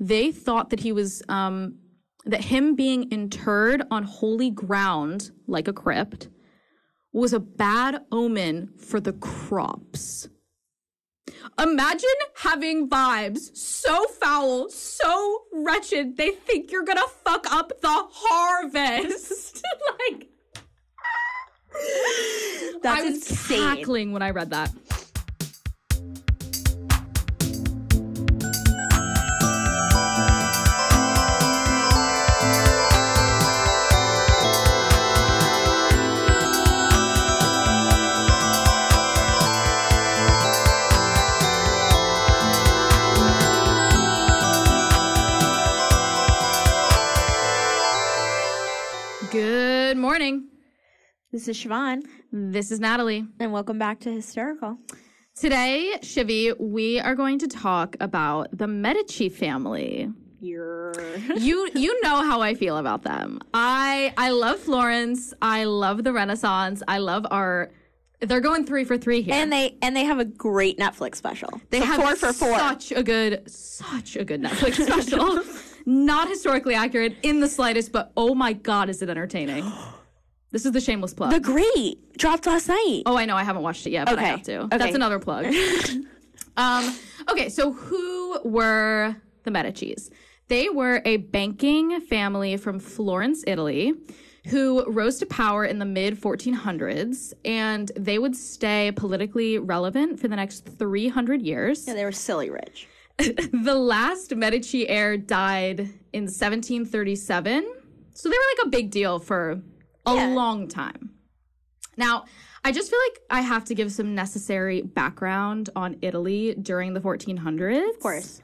they thought that he was um, that him being interred on holy ground like a crypt was a bad omen for the crops. Imagine having vibes so foul, so wretched, they think you're gonna fuck up the harvest. like, That's I was insane. cackling when I read that. Morning. This is Siobhan, This is Natalie. and welcome back to Hysterical. Today, Shivi, we are going to talk about the Medici family. You you know how I feel about them. I I love Florence. I love the Renaissance. I love art. They're going three for three here. and they and they have a great Netflix special. they have four for four. Such a good, such a good Netflix special. Not historically accurate in the slightest, but oh my god, is it entertaining? This is the shameless plug. The Great dropped last night. Oh, I know. I haven't watched it yet, but I have to. Okay. That's another plug. um, okay, so who were the Medicis? They were a banking family from Florence, Italy, who rose to power in the mid 1400s, and they would stay politically relevant for the next 300 years. Yeah, they were silly rich. the last Medici heir died in 1737. So they were like a big deal for a Yeah. long time. Now, I just feel like I have to give some necessary background on Italy during the 1400s. Of course.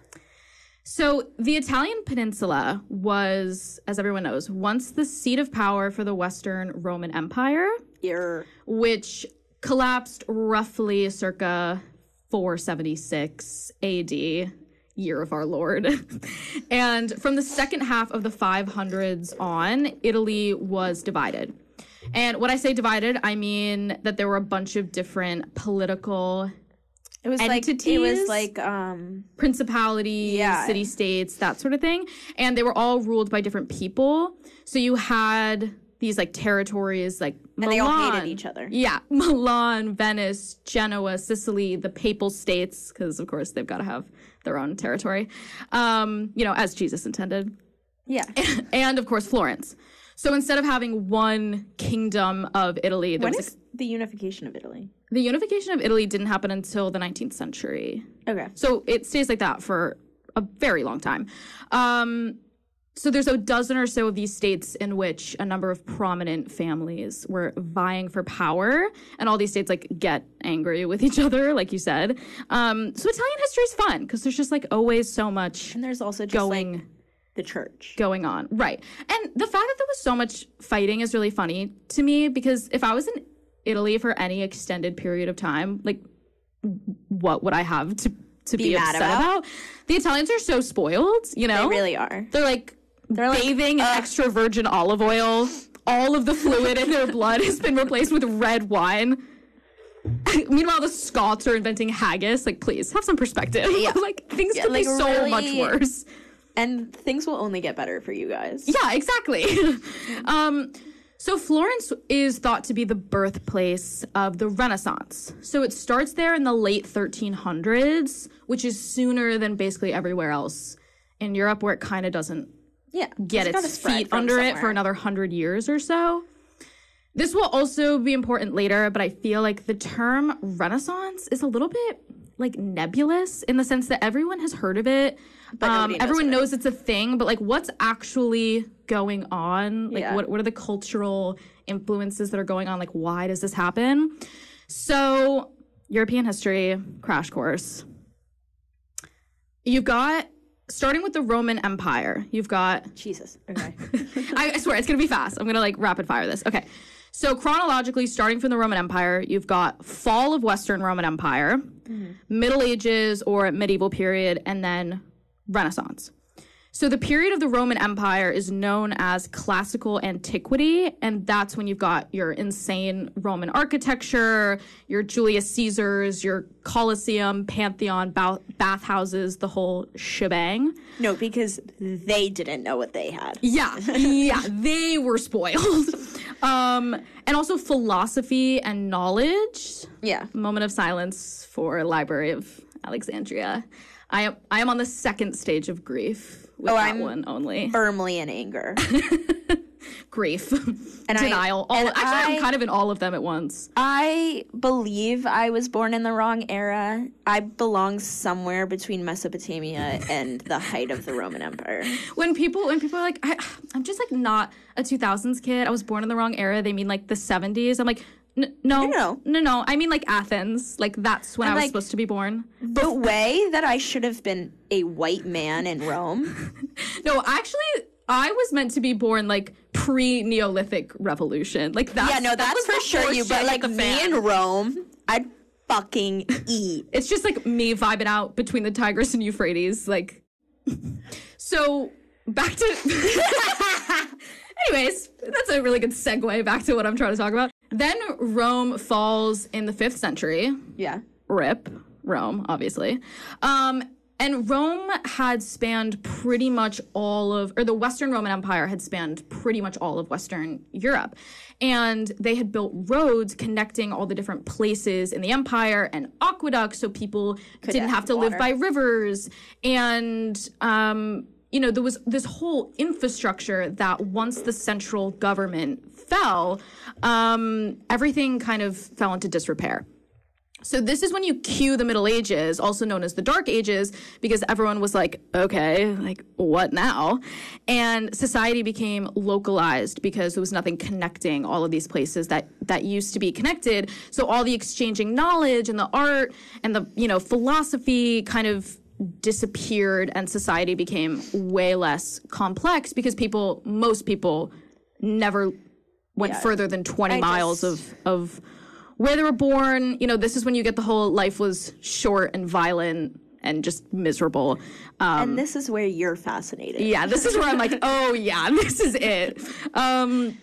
So, the Italian peninsula was, as everyone knows, once the seat of power for the Western Roman Empire You're which collapsed roughly circa 476 AD, year of our Lord. and from the second half of the 500s on, Italy was divided. And when I say divided, I mean that there were a bunch of different political it was like it was like um principalities, Yeah. city states, that sort of thing. And they were all ruled by different people. So you had these like territories like and they all hated each other. Yeah, Milan, Venice, Genoa, Sicily, the papal states, because of course they've got to have their own territory, um, you know, as Jesus intended. Yeah. and of course, Florence. So instead of having one kingdom of Italy, there When was is the unification of Italy? the unification of Italy didn't happen until the 19th century. Okay. So it stays like that for a very long time. Um, so there's a dozen or so of these states in which a number of prominent families were vying for power, and all these states like get angry with each other, like you said. Um, so Italian history is fun because there's just like always so much And there's also just going like the church. going on, right? And the fact that there was so much fighting is really funny to me because if I was in Italy for any extended period of time, like what would I have to to be, Be mad upset about? about? The Italians are so spoiled, you know. They really are. They're like They're like, bathing in extra virgin olive oil. All of the fluid in their blood has been replaced with red wine. Meanwhile, the Scots are inventing haggis. Like, please have some perspective. Yeah. like things Yeah, could like, be so really- much worse. And things will only get better for you guys. Yeah, exactly. um, so Florence is thought to be the birthplace of the Renaissance. So it starts there in the late 1300s, which is sooner than basically everywhere else in Europe, where it kind of doesn't Yeah. get It's its feet under it for another hundred years or so. This will also be important later, but I feel like the term Renaissance is a little bit like nebulous in the sense that everyone has heard of it. But um, knows everyone it knows it's a thing, but like what's actually going on? Like Yeah. what what are the cultural influences that are going on? Like why does this happen? So European history crash course. You've got starting with the Roman Empire. You've got Jesus. Okay. I, I swear it's gonna be fast. I'm gonna like rapid fire this. Okay. So chronologically, starting from the Roman Empire, you've got fall of Western Roman Empire, mm-hmm. Middle Ages or medieval period, and then Renaissance. So the period of the Roman Empire is known as classical antiquity, and that's when you've got your insane Roman architecture, your Julius Caesars, your Colosseum, Pantheon, ba- bathhouses, the whole shebang. No, because they didn't know what they had. Yeah, yeah, they were spoiled. Um, and also philosophy and knowledge. Yeah. Moment of silence for Library of Alexandria. I am I am on the second stage of grief with Oh, that I'm- one only. Firmly in anger. Grief, And I- denial. all and actually, I- I'm kind of in all of them at once. I believe I was born in the wrong era. I belong somewhere between Mesopotamia and the height of the Roman Empire. When people when people are like, I, I'm just like not a 2000s kid. I was born in the wrong era. They mean like the 70s. I'm like. N- no, no. no, no. I mean, like Athens. Like that's when I was like- supposed to be born. The way that I should have been a white man in Rome. No, actually, I was meant to be born like pre Neolithic Revolution. Like that. Yeah, no, that that's was for sure you. But like me in Rome, I'd fucking eat. it's just like me vibing out between the Tigris and Euphrates. Like, so back to. Anyways, that's a really good segue back to what I'm trying to talk about. Then Rome falls in the fifth century. Yeah. rip Rome, obviously. Um, and Rome had spanned pretty much all of, or the Western Roman Empire had spanned pretty much all of Western Europe. And they had built roads connecting all the different places in the empire and aqueducts so people didn't have have to water. live by rivers. And, um, you know, there was this whole infrastructure that once the central government fell, um, everything kind of fell into disrepair. So this is when you cue the Middle Ages, also known as the Dark Ages, because everyone was like, okay, like what now? And society became localized because there was nothing connecting all of these places that that used to be connected. So all the exchanging knowledge and the art and the, you know, philosophy kind of disappeared and society became way less complex because people most people never went Yeah. further than 20 I miles just- of of where they were born. You know, this is when you get the whole life was short and violent and just miserable. Um, And this is where you're fascinated. yeah, this is where I'm like, oh yeah, this is it. Um,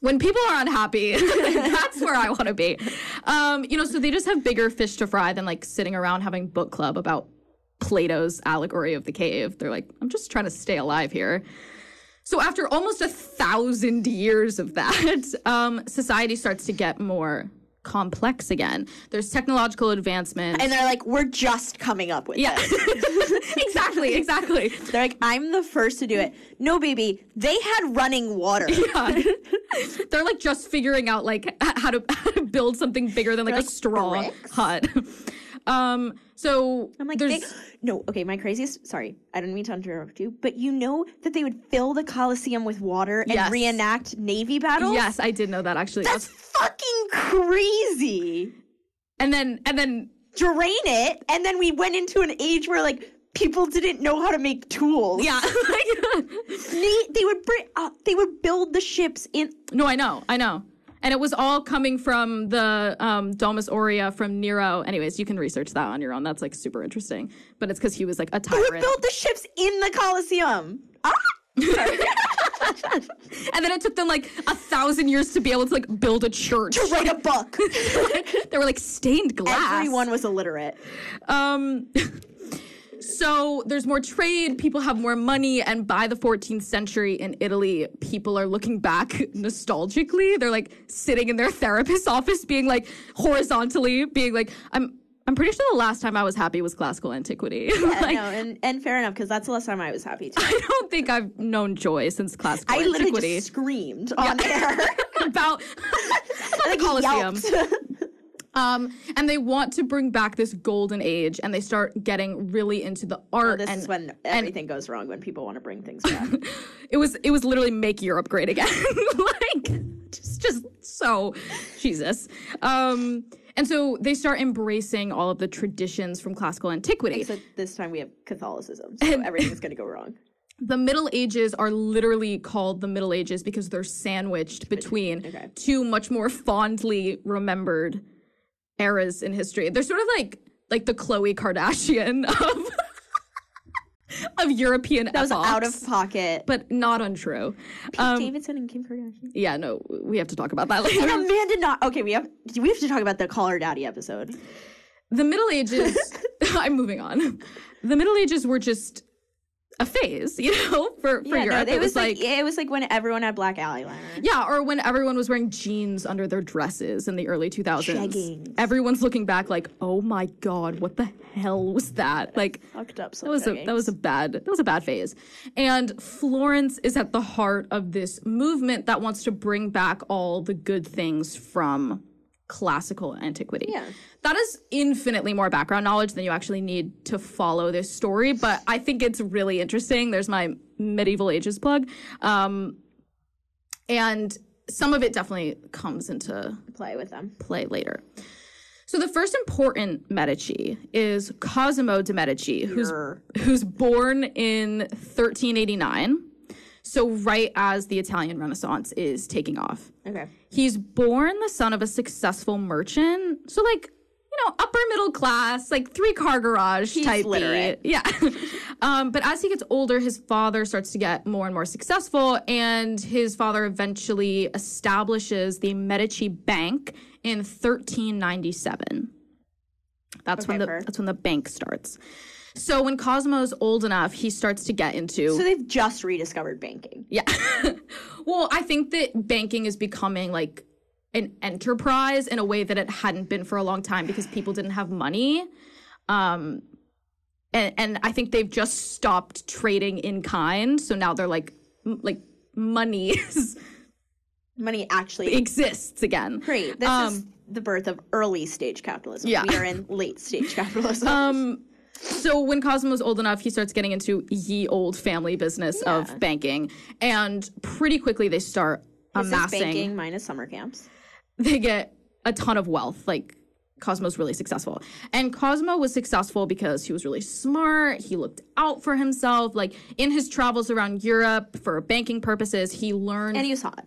when people are unhappy, that's where I want to be. Um, you know, so they just have bigger fish to fry than like sitting around having book club about Plato's allegory of the cave. They're like, I'm just trying to stay alive here. So after almost a thousand years of that, um, society starts to get more complex again. There's technological advancement. And they're like, we're just coming up with yeah, this. exactly, exactly. They're like, I'm the first to do it. No, baby, they had running water. Yeah. They're like just figuring out like how to, how to build something bigger than like, a straw bricks? hut. um, so I'm like, they, no, okay, my craziest, sorry, I didn't mean to interrupt you, but you know that they would fill the Coliseum with water and Yes. reenact Navy battles? yes, I did know that actually. That's fucking crazy. and then and then Drain it, and then we went into an age where, like, people didn't know how to make tools. yeah, They, they would bring, uh, they would build the ships in, No, I know, I know. And it was all coming from the um, Domus Aurea from Nero. Anyways, you can research that on your own. That's like super interesting. But it's because he was like a tyrant. build the ships in the Coliseum. Ah! and then it took them like a thousand years to be able to like build a church. to write a book. they were like stained glass. Everyone was illiterate. Um, so there's more trade, people have more money, and by the 14th century in Italy, people are looking back nostalgically. They're like sitting in their therapist's office, being like horizontally, being like, I'm. I'm pretty sure the last time I was happy was classical antiquity. like, no, and, and fair enough, because that's the last time I was happy too. I don't think I've known joy since classical I literally just screamed on air. about, about the Colosseum. Um, and they want to bring back this golden age, and they start getting really into the art. this and is when everything goes wrong when people want to bring things back. it was it was literally make Europe great again. like just just so Jesus. Um, and so they start embracing all of the traditions from classical antiquity. so this time we have Catholicism, so everything's going to go wrong. the Middle Ages are literally called the Middle Ages because they're sandwiched between Okay. two much more fondly remembered eras in history. They're sort of like like the Khloe Kardashian of of European That was epochs, out of pocket. but not untrue. Pete Um, Davidson and Kim Kardashian. yeah, no, we have to talk about that later. And. Amanda not okay. We have we have to talk about the Call Her Daddy episode. the Middle Ages. I'm moving on. The Middle Ages were just a phase, you know, for for Yeah, Europe. no, it, was like, it was like when everyone had black eyeliner. Yeah, or when everyone was wearing jeans under their dresses in the early 2000s. Jeggings. Everyone's looking back like, "Oh my god, what the hell was that?" Like Fucked up. that was a that was a bad that was a bad phase. And Florence is at the heart of this movement that wants to bring back all the good things from classical antiquity. Yeah. That is infinitely more background knowledge than you actually need to follow this story, but I think it's really interesting. There's my medieval ages plug. Um, and some of it definitely comes into play with them. play later. So the first important Medici is Cosimo de' Medici, who's who's born in 1389. So right as the Italian Renaissance is taking off. Okay. He's born the son of a successful merchant. So like, you know, upper middle class, like three car garage type. literate. Yeah. um, but as he gets older, his father starts to get more and more successful, and his father eventually establishes the Medici Bank in 1397. That's when the fair. that's when the bank starts. So when Cosmo's old enough, he starts to get into So they've just rediscovered banking. yeah. well, I think that banking is becoming like an enterprise in a way that it hadn't been for a long time because people didn't have money. Um and and I think they've just stopped trading in kind, so now they're like m- like money is, Money actually exists again. great. This Um, is the birth of early stage capitalism. Yeah. We are in late stage capitalism. Um, so when Cosmo's old enough, he starts getting into ye old family business Yeah. of banking, and pretty quickly they start this is amassing. banking minus summer camps. they get a ton of wealth. Like Cosmo's really successful. And Cosmo was successful because he was really smart. He looked out for himself. Like in his travels around Europe for banking purposes, he learned. And he was hot.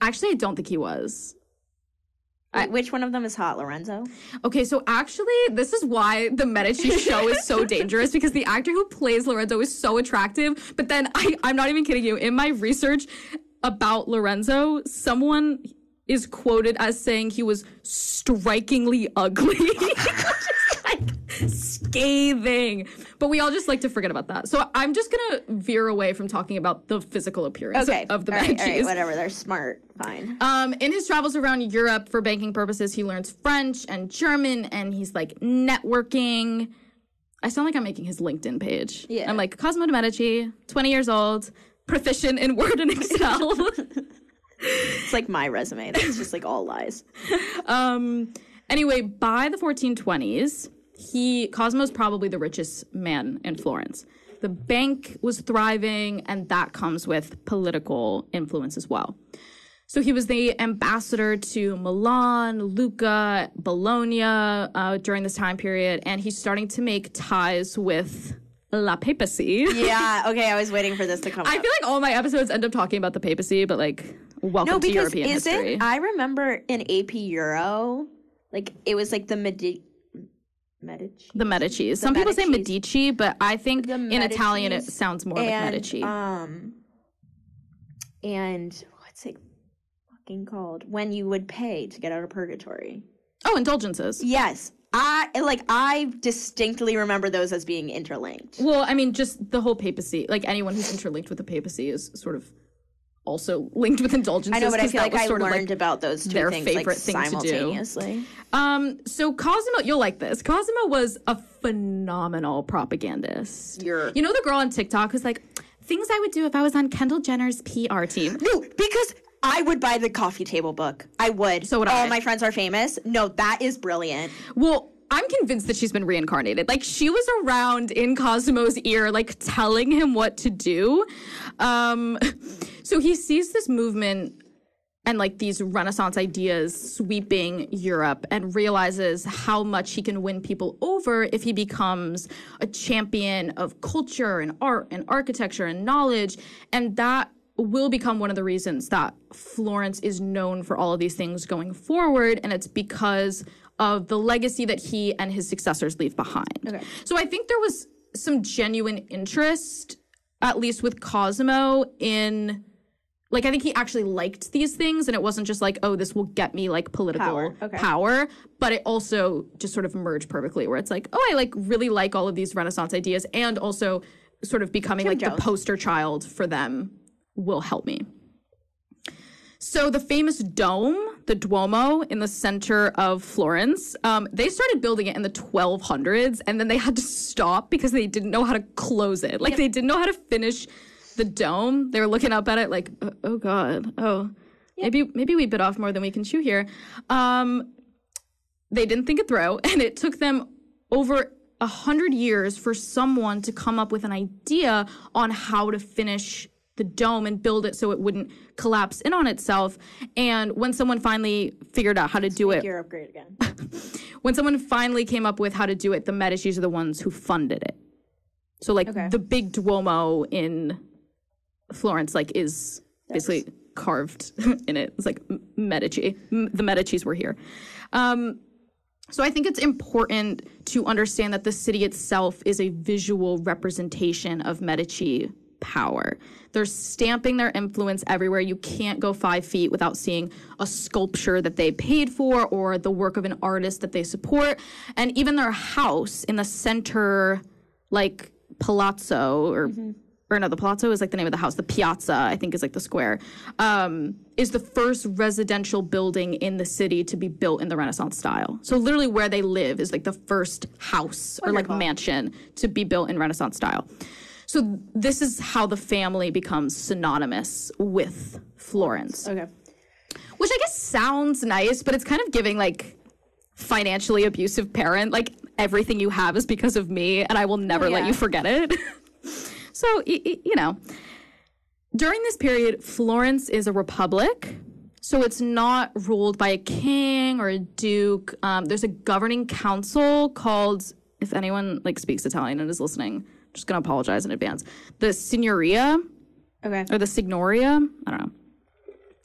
actually, I don't think he was. Which one of them is hot, Lorenzo? Okay, so actually, this is why the Medici show is so dangerous because the actor who plays Lorenzo is so attractive. But then I, I'm not even kidding you. In my research about Lorenzo, someone is quoted as saying he was strikingly ugly. Scathing. But we all just like to forget about that. So I'm just gonna veer away from talking about the physical appearance Okay. of the all right, all right, whatever. They're smart. Fine. Um, in his travels around Europe for banking purposes, he learns French and German, and he's like networking. I sound like I'm making his LinkedIn page. Yeah. I'm like Cosmo de Medici, 20 years old, proficient in Word and Excel. It's like my resume. That's just like all lies. um, anyway, by the 1420s, he Cosmo's probably the richest man in Florence. The bank was thriving, and that comes with political influence as well. So he was the ambassador to Milan, Lucca, Bologna uh, during this time period, and he's starting to make ties with La Papacy. Yeah. Okay. I was waiting for this to come. Up. I up. feel like all my episodes end up talking about the papacy, but like, welcome no, to European isn't history. I remember in AP Euro, like it was like the Medi- Medici. The Medici. Some people say Medici, but I think The in Italian it sounds more like Medici. Um, and what's it fucking called? When you would pay to get out of purgatory. oh, indulgences. Yes, I like. I distinctly remember those as being interlinked. Well, I mean, just the whole papacy. Like anyone who's interlinked with the papacy is sort of also linked with indulgences. I know, but I feel like I sort of, learned about those two their things favorite like thing to do. simultaneously. Um, so Cosimo, you'll like this. Cosimo was a phenomenal propagandist. You're- you know the girl on TikTok who's like, things I would do if I was on Kendall Jenner's PR team. No, because I would buy the coffee table book. I would. So would All I. my friends are famous. No, that is brilliant. Well, I'm convinced that she's been reincarnated. Like she was around in Cosimo's ear, like telling him what to do. Um, so he sees this movement and like these Renaissance ideas sweeping Europe and realizes how much he can win people over if he becomes a champion of culture and art and architecture and knowledge. And that will become one of the reasons that Florence is known for all of these things going forward. And it's because of the legacy that he and his successors leave behind. Okay. So I think there was some genuine interest, at least with Cosimo, in like I think he actually liked these things, and it wasn't just like, oh, this will get me like political Power, okay. power, but it also just sort of merged perfectly, where it's like, oh, I like really like all of these Renaissance ideas, and also sort of becoming like Jones. the poster child for them will help me. So the famous dome, the Duomo in the center of Florence, um, they started building it in the 1200s, and then they had to stop because they didn't know how to close it. Like they didn't know how to finish the dome. They were looking up at it like, oh, oh god, oh, maybe maybe we bit off more than we can chew here. Um, they didn't think it through, and it took them over a hundred years for someone to come up with an idea on how to finish the dome and build it so it wouldn't collapse in on itself. And when someone finally figured out how to do it, You're upgrade again. when someone finally came up with how to do it, the Medicis are the ones who funded it. So like Okay. the big Duomo in Florence, like is basically carved in it. It's like Medici. The Medicis were here. Um, so I think it's important to understand that the city itself is a visual representation of Medici power. They're stamping their influence everywhere. You can't go five feet without seeing a sculpture that they paid for or the work of an artist that they support. And even their house in the center, like Palazzo or or no, the Palazzo is like the name of the house. The Piazza, I think, is like the square. Um, is the first residential building in the city to be built in the Renaissance style. So literally, where they live is like the first house or like mansion to be built in Renaissance style. So this is how the family becomes synonymous with Florence, Okay. which I guess sounds nice, but it's kind of giving like financially abusive parent like everything you have is because of me, and I will never let yeah. you forget it. So, you know, during this period, Florence is a republic. So it's not ruled by a king or a duke. Um, there's a governing council called, if anyone like speaks Italian and is listening, I'm just gonna apologize in advance. The Signoria Okay. or the Signoria. I don't know.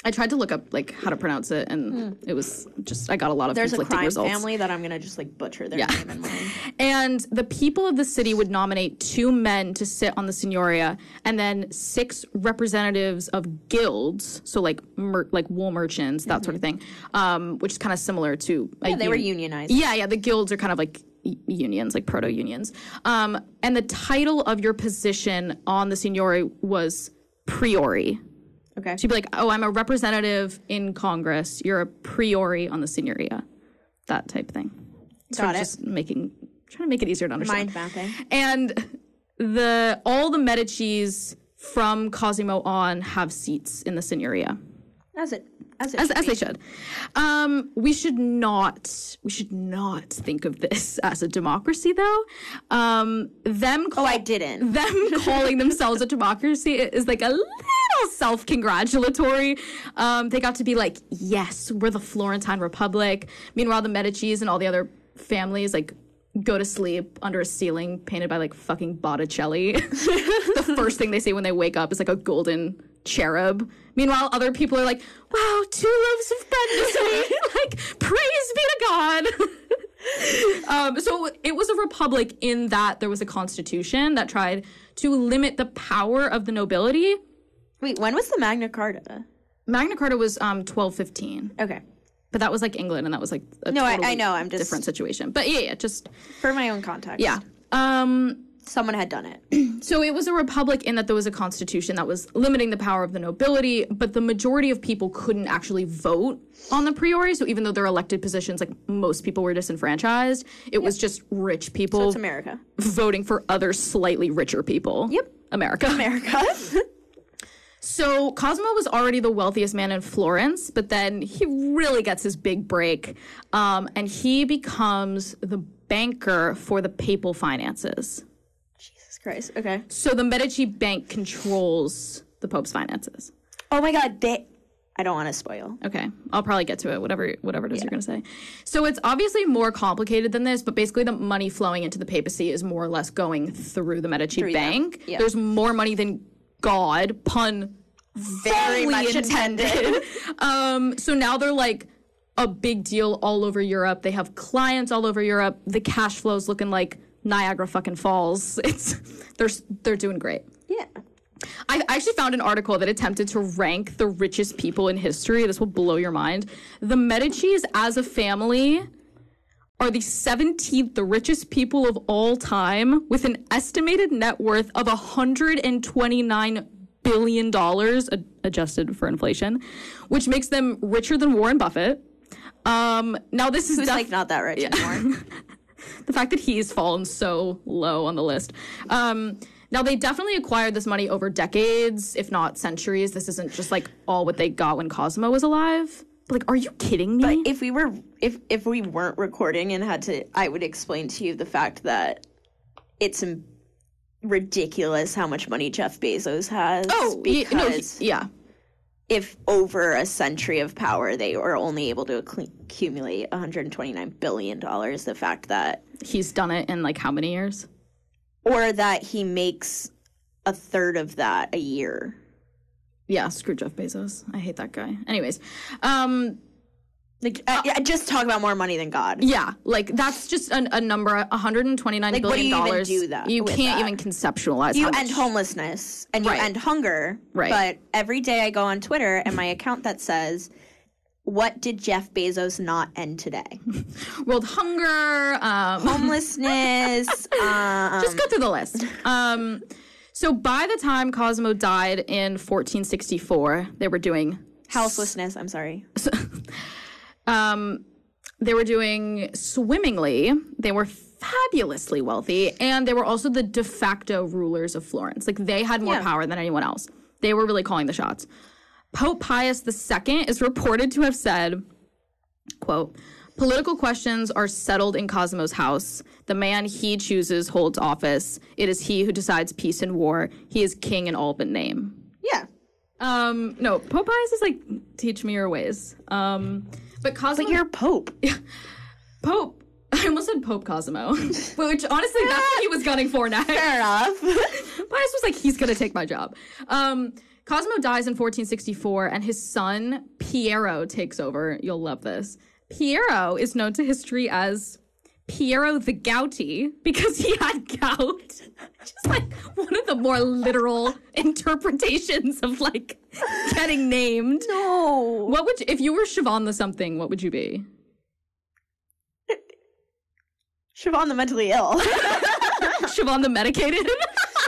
I tried to look up like how to pronounce it, and it was just I got a lot of There's a conflicting crime results. family that I'm gonna just like butcher their Yeah. name and mine. And the people of the city would nominate two men to sit on the signoria, and then six representatives of guilds, so like mer- like wool merchants, that sort of thing, um, which is kind of similar to a Yeah, they were unionized. yeah, yeah. The guilds are kind of like unions, like proto unions. Um, and the title of your position on the signoria was priori. Okay. So you'd be like, oh, I'm a representative in Congress. You're a priori on the signoria. That type thing. Sort Got it. Just making, trying to make it easier to understand. Mind mapping. And the all the Medicis from Cosimo on have seats in the signoria, As it as as, as they should. Um, we should not we should not think of this as a democracy, though. Um, them Oh, I didn't. them calling themselves a democracy is like a little self-congratulatory. Um, they got to be like, yes, we're the Florentine Republic. Meanwhile, the Medicis and all the other families like go to sleep under a ceiling painted by like fucking Botticelli. the first thing they say when they wake up is like a golden cherub. Meanwhile, other people are like, wow, two loaves of bread this week. like, praise be to God. Um, so it was a republic in that there was a constitution that tried to limit the power of the nobility. Wait, when was the Magna Carta? Magna Carta was um, 1215, Okay. but that was like England, and that was like a No, I- I know, I'm just- different situation. But yeah, yeah, just For my own context. yeah. Um, Someone had done it. so it was a republic in that there was a constitution that was limiting the power of the nobility, but the majority of people couldn't actually vote on the priori. So even though they're elected positions, like most people were disenfranchised, it was just rich people It's America. voting for other slightly richer people. Yep. America. America. So Cosmo was already the wealthiest man in Florence, but then he really gets his big break, um, and he becomes the banker for the papal finances. Jesus Christ. Okay. So the Medici Bank controls the Pope's finances. Oh my God. They. I don't want to spoil. Okay, I'll probably get to it. Whatever, whatever it is you're going to say. So it's obviously more complicated than this, but basically the money flowing into the papacy is more or less going through the Medici Through Bank. yeah. There's more money than God. Pun Very much intended. um, so now they're like a big deal all over Europe. They have clients all over Europe. The cash flow's looking like Niagara fucking Falls. It's they're they're doing great. Yeah. I actually found an article that attempted to rank the richest people in history. This will blow your mind. The Medicis as a family are the 17th richest people of all time with an estimated net worth of 129 billion dollars adjusted for inflation, which makes them richer than Warren Buffett. Um, now this is def- like not that rich anymore. the fact that he's fallen so low on the list. Um, now they definitely acquired this money over decades, if not centuries. This isn't just like all what they got when Cosmo was alive. Like, are you kidding me? But if we were if if we weren't recording and had to I would explain to you the fact that it's ridiculous how much money Jeff Bezos has. oh, because no, he- yeah. if over a century of power they were only able to accu- accumulate 129 billion dollars, the fact that He's done it in like how many years? or that he makes a third of that a year. Yeah, screw Jeff Bezos. I hate that guy. Anyways, um, Like, I, I just talk about more money than God. yeah, like that's just an, a number, 129 Like, what do billion you even dollars. do that- You can't that? even conceptualize. You end homelessness and you Right. end hunger. Right. But every day I go on Twitter and my account that says, "What did Jeff Bezos not end today? world hunger. Um, Homelessness." um, just go through the list. Um, so by the time Cosimo died in 1464, they were doing houselessness. I'm sorry. um, they were doing swimmingly. They were fabulously wealthy, and they were also the de facto rulers of Florence. Like they had more Yeah. power than anyone else. They were really calling the shots. Pope Pius II is reported to have said, quote, Political questions are settled in Cosimo's house. The man he chooses holds office. It is he who decides peace and war. He is king in all but name. Yeah. Um, no, Pope Pius is like, teach me your ways. Um, but Cosimo, But you're Pope. Pope. I almost said Pope Cosimo, which honestly, that's what he was gunning for next. Fair enough. Pius was like, he's gonna take my job. Um, Cosimo dies in 1464, and his son Piero takes over. You'll love this. Piero is known to history as Piero the Gouty because he had gout. Just like one of the more literal interpretations of like getting named. no. What would you, if you were Siobhan the something? What would you be? Siobhan the mentally ill. Siobhan the medicated?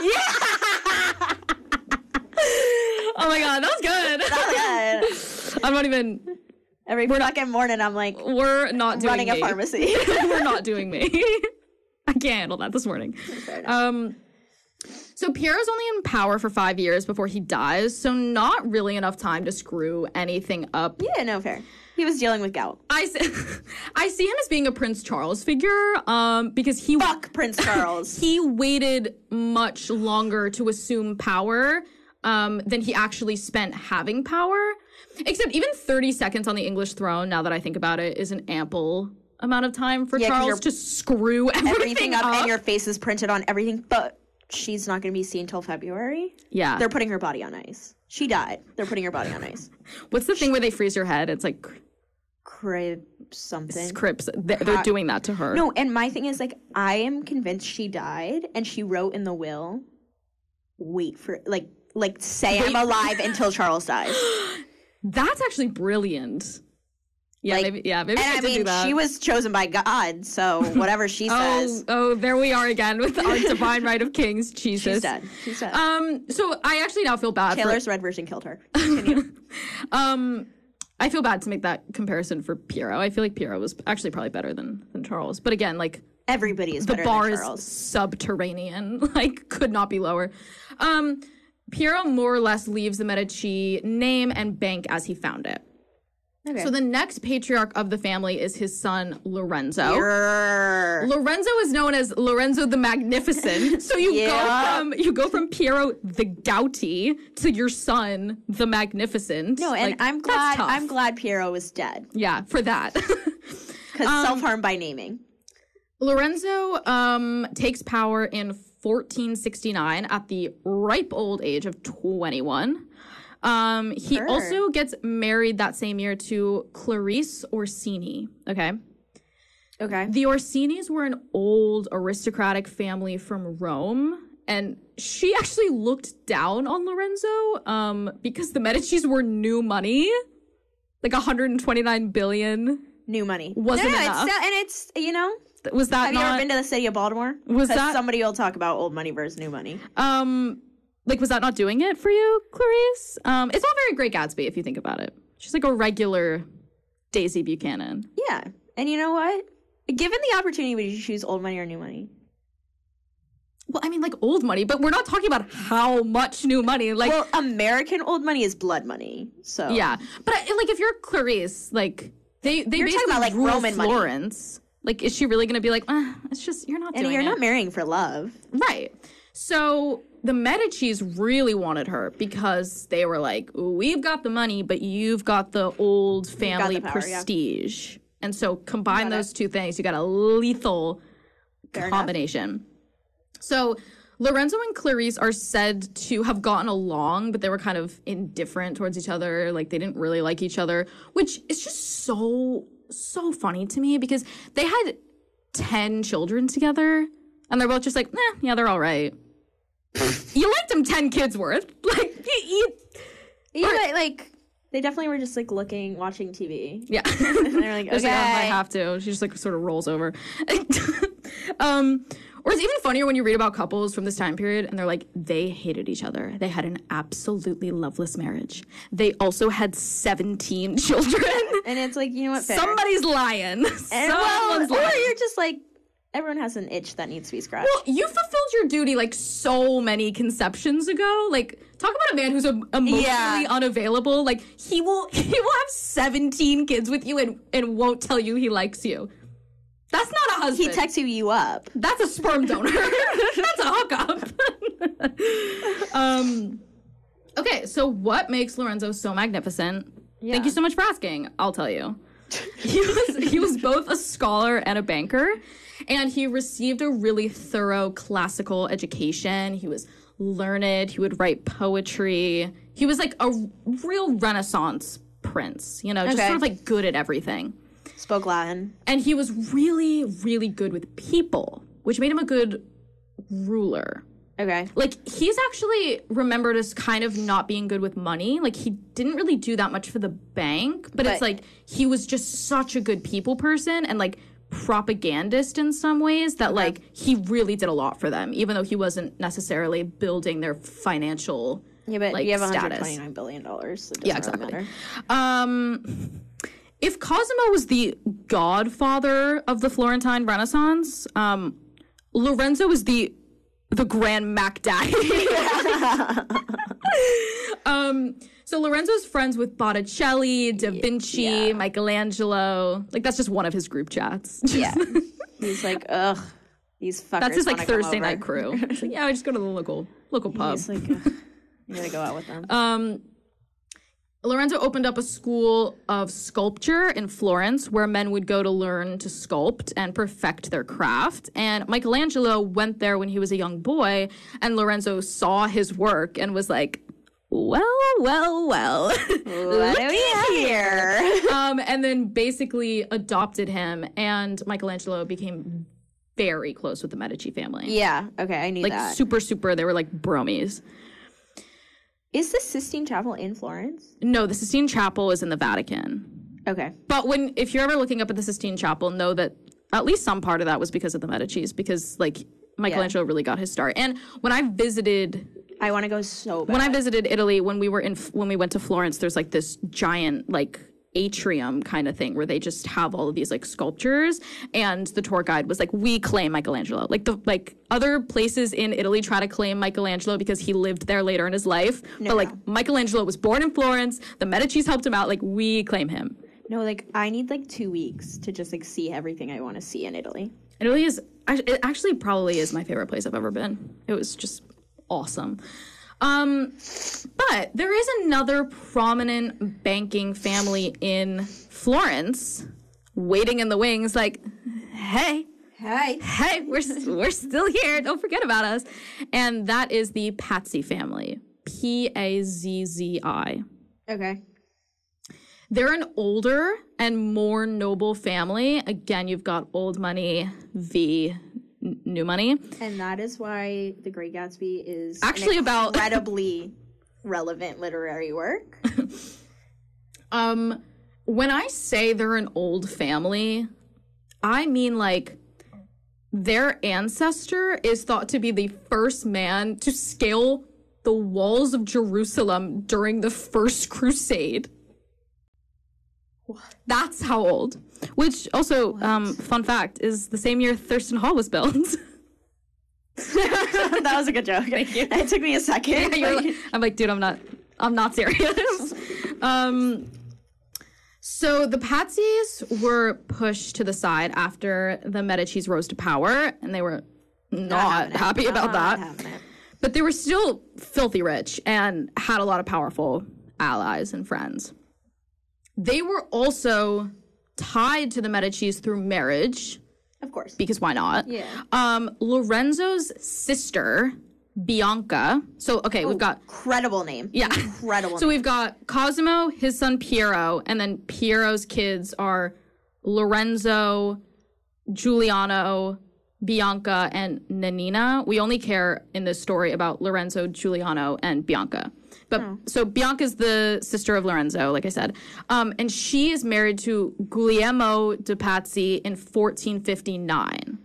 yeah. oh my god, that was good. That was Good. I'm not even. Every we're fucking not, morning I'm like We're not doing running a pharmacy. We're not doing me. I can't handle that this morning. Um, so is only in power for five years before he dies, so not really enough time to screw anything up. yeah, no fair. He was dealing with gout. I see, I see him as being a Prince Charles figure, um, because he Fuck Prince Charles. he waited much longer to assume power um, than he actually spent having power. Except even 30 seconds on the English throne, now that I think about it, is an ample amount of time for 'cause Charles to screw everything, everything up, up. and your face is printed on everything, but she's not going to be seen till February. yeah. They're putting her body on ice. She died. They're putting her body on ice. What's the thing where they freeze your head? It's like Crib something. Crips. They're, they're doing that to her. No, and my thing is like I am convinced she died, and she wrote in the will, "Wait for like like say I'm alive until Charles dies." That's actually brilliant. Yeah, Like, maybe. Yeah, maybe And I I did do mean, she was chosen by God, so whatever she Oh, says, oh, there we are again with our divine right of kings. Jesus. she's dead. She's dead. Um, so I actually now feel bad. for- Taylor's red version killed her. Um, I feel bad to make that comparison for Piero. I feel like Piero was actually probably better than than Charles. But again, like Everybody is the better bar than is subterranean. Like could not be lower. Um, Piero more or less leaves the Medici name and bank as he found it. Okay. So the next patriarch of the family is his son Lorenzo. Grrr. Lorenzo is known as Lorenzo the Magnificent. So you Yeah. go from you go from Piero the Gouty to your son the Magnificent. No, and Like, I'm glad. I'm glad Piero was dead Yeah, for that. because Um, self harm by naming. Lorenzo um, takes power in 1469 at the ripe old age of 21. Um, he Sure. also gets married that same year to Clarice Orsini. Okay. Okay. The Orsinis were an old aristocratic family from Rome, and she actually looked down on Lorenzo um, because the Medicis were new money, like 129 billion. New money. Wasn't no, enough. It's, and it's, you know, Was that have you ever been to the city of Baltimore? was that- somebody will talk about old money versus new money? um like was that not doing it for you, Clarice? Um, it's all very Great Gatsby if you think about it. She's like a regular Daisy Buchanan. Yeah. And you know what? Given the opportunity, would you choose old money or new money? Well, I mean, like old money, but we're not talking about how much new money. Like, Well, American old money is blood money. So yeah, but I, like if you're Clarice, like they they You're talking basically about, like, Roman money. Like, is she really going to be like, eh, it's just you're not And you're it. not marrying for love. Right. So the Medicis really wanted her because they were like, we've got the money, but you've got the old family the power, yeah. prestige. And so combine it. those two things, you got a lethal Fair enough. combination. So Lorenzo and Clarice are said to have gotten along, but they were kind of indifferent towards each other. Like they didn't really like each other, which is just so, so funny to me because they had 10 children together and they're both just like, eh, yeah, they're all right. you liked them 10 kids worth. Like, you, you, Yeah, but, like they definitely were just like looking, watching TV. yeah. And they're like, okay, like, "Oh, I have to. She just like sort of rolls over. um, or it's even funnier when you read about couples from this time period and they're like, they hated each other. They had an absolutely loveless marriage. They also had 17 children. and it's like you know what? Fair. Somebody's lying. and, well, Someone's or you're just like everyone has an itch that needs to be scratched. Well, you fulfilled your duty like so many conceptions ago. Like, talk about a man who's emotionally Yeah. unavailable. Like, he will he will have seventeen kids with you and and won't tell you he likes you. That's not a husband. he texts you up. That's a sperm donor. That's a hookup. um. Okay, so what makes Lorenzo so magnificent? Thank you so much for asking. I'll tell you. He was he was both a scholar and a banker, and he received a really thorough classical education. He was learned. He would write poetry. He was like a real Renaissance prince. You know, just Okay. sort of like good at everything. Spoke Latin. And he was really, really good with people, which made him a good ruler. Okay. Like, he's actually remembered as kind of not being good with money. Like, he didn't really do that much for the bank, but, it's like he was just such a good people person and like propagandist in some ways that like he really did a lot for them, even though he wasn't necessarily building their financial. Yeah, but like, you have status. 129 billion dollars. So it Yeah, really exactly. matter. Um, if Cosimo was the godfather of the Florentine Renaissance, um, Lorenzo was the the grand Mac Daddy. um, so Lorenzo's friends with Botticelli, Da Vinci, yeah. Michelangelo. Like that's just one of his group chats. Yeah. He's like, ugh, these fuckers. that's his like Thursday night crew. Like, yeah, I just go to the local local pub. He's like, you gotta go out with them. Um, Lorenzo opened up a school of sculpture in Florence where men would go to learn to sculpt and perfect their craft. And Michelangelo went there when he was a young boy, and Lorenzo saw his work and was like, well, well, well. what do we here? um, and then basically adopted him, and Michelangelo became very close with the Medici family. yeah. Okay, I knew Like that. Like super, super, they were like bromies. Is the Sistine Chapel in Florence? No, the Sistine Chapel is in the Vatican. Okay. But when if you're ever looking up at the Sistine Chapel, know that at least some part of that was because of the Medici's, because like Michelangelo really got his start. And when I visited I want to go so bad. when I visited Italy, when we were in when we went to Florence, there's like this giant like atrium kind of thing where they just have all of these like sculptures. And the tour guide was like we claim Michelangelo. Like the like other places in Italy try to claim Michelangelo because he lived there later in his life. But like Michelangelo was born in Florence. The Medici's helped him out. Like we claim him. No, like I need like two weeks to just like see everything I want to see in Italy. Italy is it actually probably is my favorite place I've ever been. It was just awesome. Um, but there is another prominent banking family in Florence waiting in the wings like hey Hey. hey we're we're still here don't forget about us and that is the Pazzi family P A Z Z I Okay. They're an older and more noble family. Again, you've got old money v n- new money. And that is why The Great Gatsby is Actually an about- incredibly relevant literary work. Um, when I say they're an old family, I mean like their ancestor is thought to be the first man to scale the walls of Jerusalem during the first crusade. What? That's how old. Which also, um, fun fact, is the same year Thurston Hall was built. that was a good joke. Thank you. It took me a second. You're like- I'm like, dude, I'm not, I'm not serious. um, so the Pazzis were pushed to the side after the Medici's rose to power, and they were not having it. happy about Not that. But they were still filthy rich and had a lot of powerful allies and friends. They were also tied to the Medici's through marriage, Of course. because why not? Yeah. Um, Lorenzo's sister, Bianca. So, okay, we've got Incredible name. yeah. Incredible. So we've got Cosimo, his son Piero, and then Piero's kids are Lorenzo, Giuliano, Bianca, and Nanina. We only care in this story about Lorenzo, Giuliano, and Bianca. But so Bianca's the sister of Lorenzo, like I said, um, and she is married to Guglielmo de Pazzi in 1459.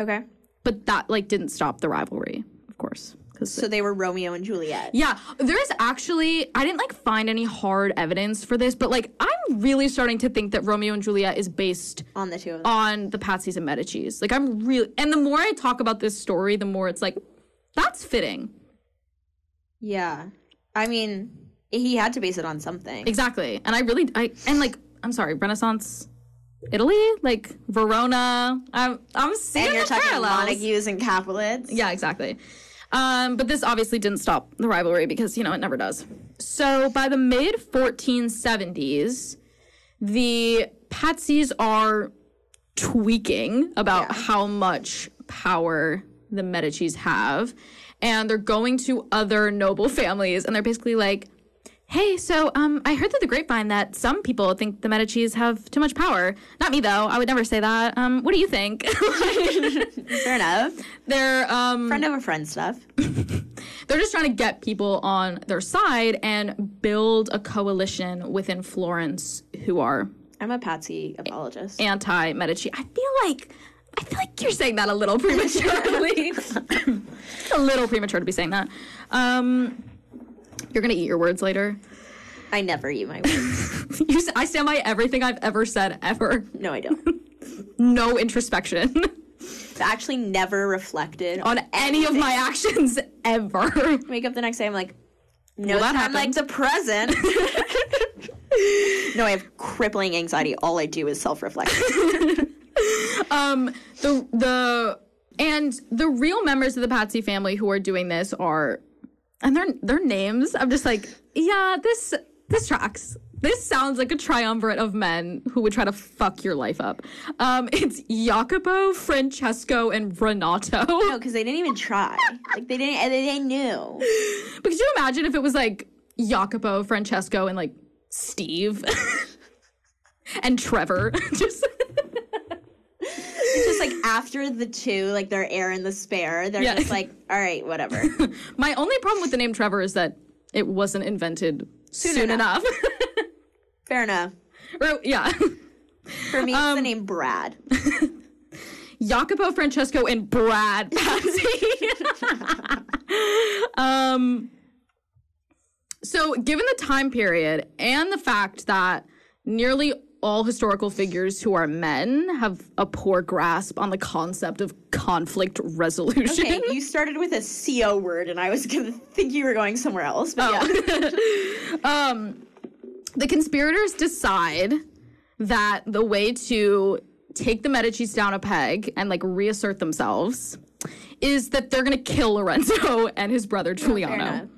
okay. But that like didn't stop the rivalry, of course, So they were Romeo and Juliet. yeah, there is actually I didn't like find any hard evidence for this, but like I'm really starting to think that Romeo and Juliet is based On the two of them. on the Pazzis and Medici's. Like I'm really and the more I talk about this story, the more it's like that's fitting. yeah. I mean, he had to base it on something. Exactly. And I really I and like I'm sorry, Renaissance Italy, like Verona. I'm I'm seeing and you're talking parallels. Montagues and Capulets. Yeah, exactly. Um, but this obviously didn't stop the rivalry because, you know, it never does. So by the mid 1470s, the Pazzis are tweaking about Yeah. how much power the Medici's have. And they're going to other noble families and they're basically like, Hey, so um, I heard through the grapevine that some people think the Medici's have too much power. Not me though. I would never say that. Um, what do you think? Fair enough. they're um, Friend of a friend stuff. they're just trying to get people on their side and build a coalition within Florence who are I'm a Pazzi apologist. anti Medici. I feel like I feel like you're saying that a little prematurely. a little premature to be saying that. Um, you're gonna eat your words later. I never eat my words. You, I stand by everything I've ever said ever. No, I don't. No introspection I Actually, never reflected on any of my actions ever. Wake up the next day, I'm like, no Well, that time like the present. no, I have crippling anxiety. All I do is self-reflection. um the the and the real members of the Pazzi family who are doing this are and their their names I'm just like yeah this this tracks this sounds like a triumvirate of men who would try to fuck your life up um it's Jacopo Francesco and Renato no, because they didn't even try. Like they didn't. and They, they knew. but could you imagine if it was like Jacopo Francesco and like Steve and Trevor just It's just like after the two, like their heir and the spare, they're Yeah. just like, all right, whatever. My only problem with the name Trevor is that it wasn't invented soon, enough. enough. Fair enough. Or- yeah. For me, it's Um, the name Brad. Jacopo Francesco and Brad Pazzi. um so given the time period and the fact that nearly all historical figures who are men have a poor grasp on the concept of conflict resolution. Okay, you started with a CO word, and I was gonna think you were going somewhere else. But yeah. um, the conspirators decide that the way to take the Medici's down a peg and like reassert themselves is that they're gonna kill Lorenzo and his brother Giuliano. enough.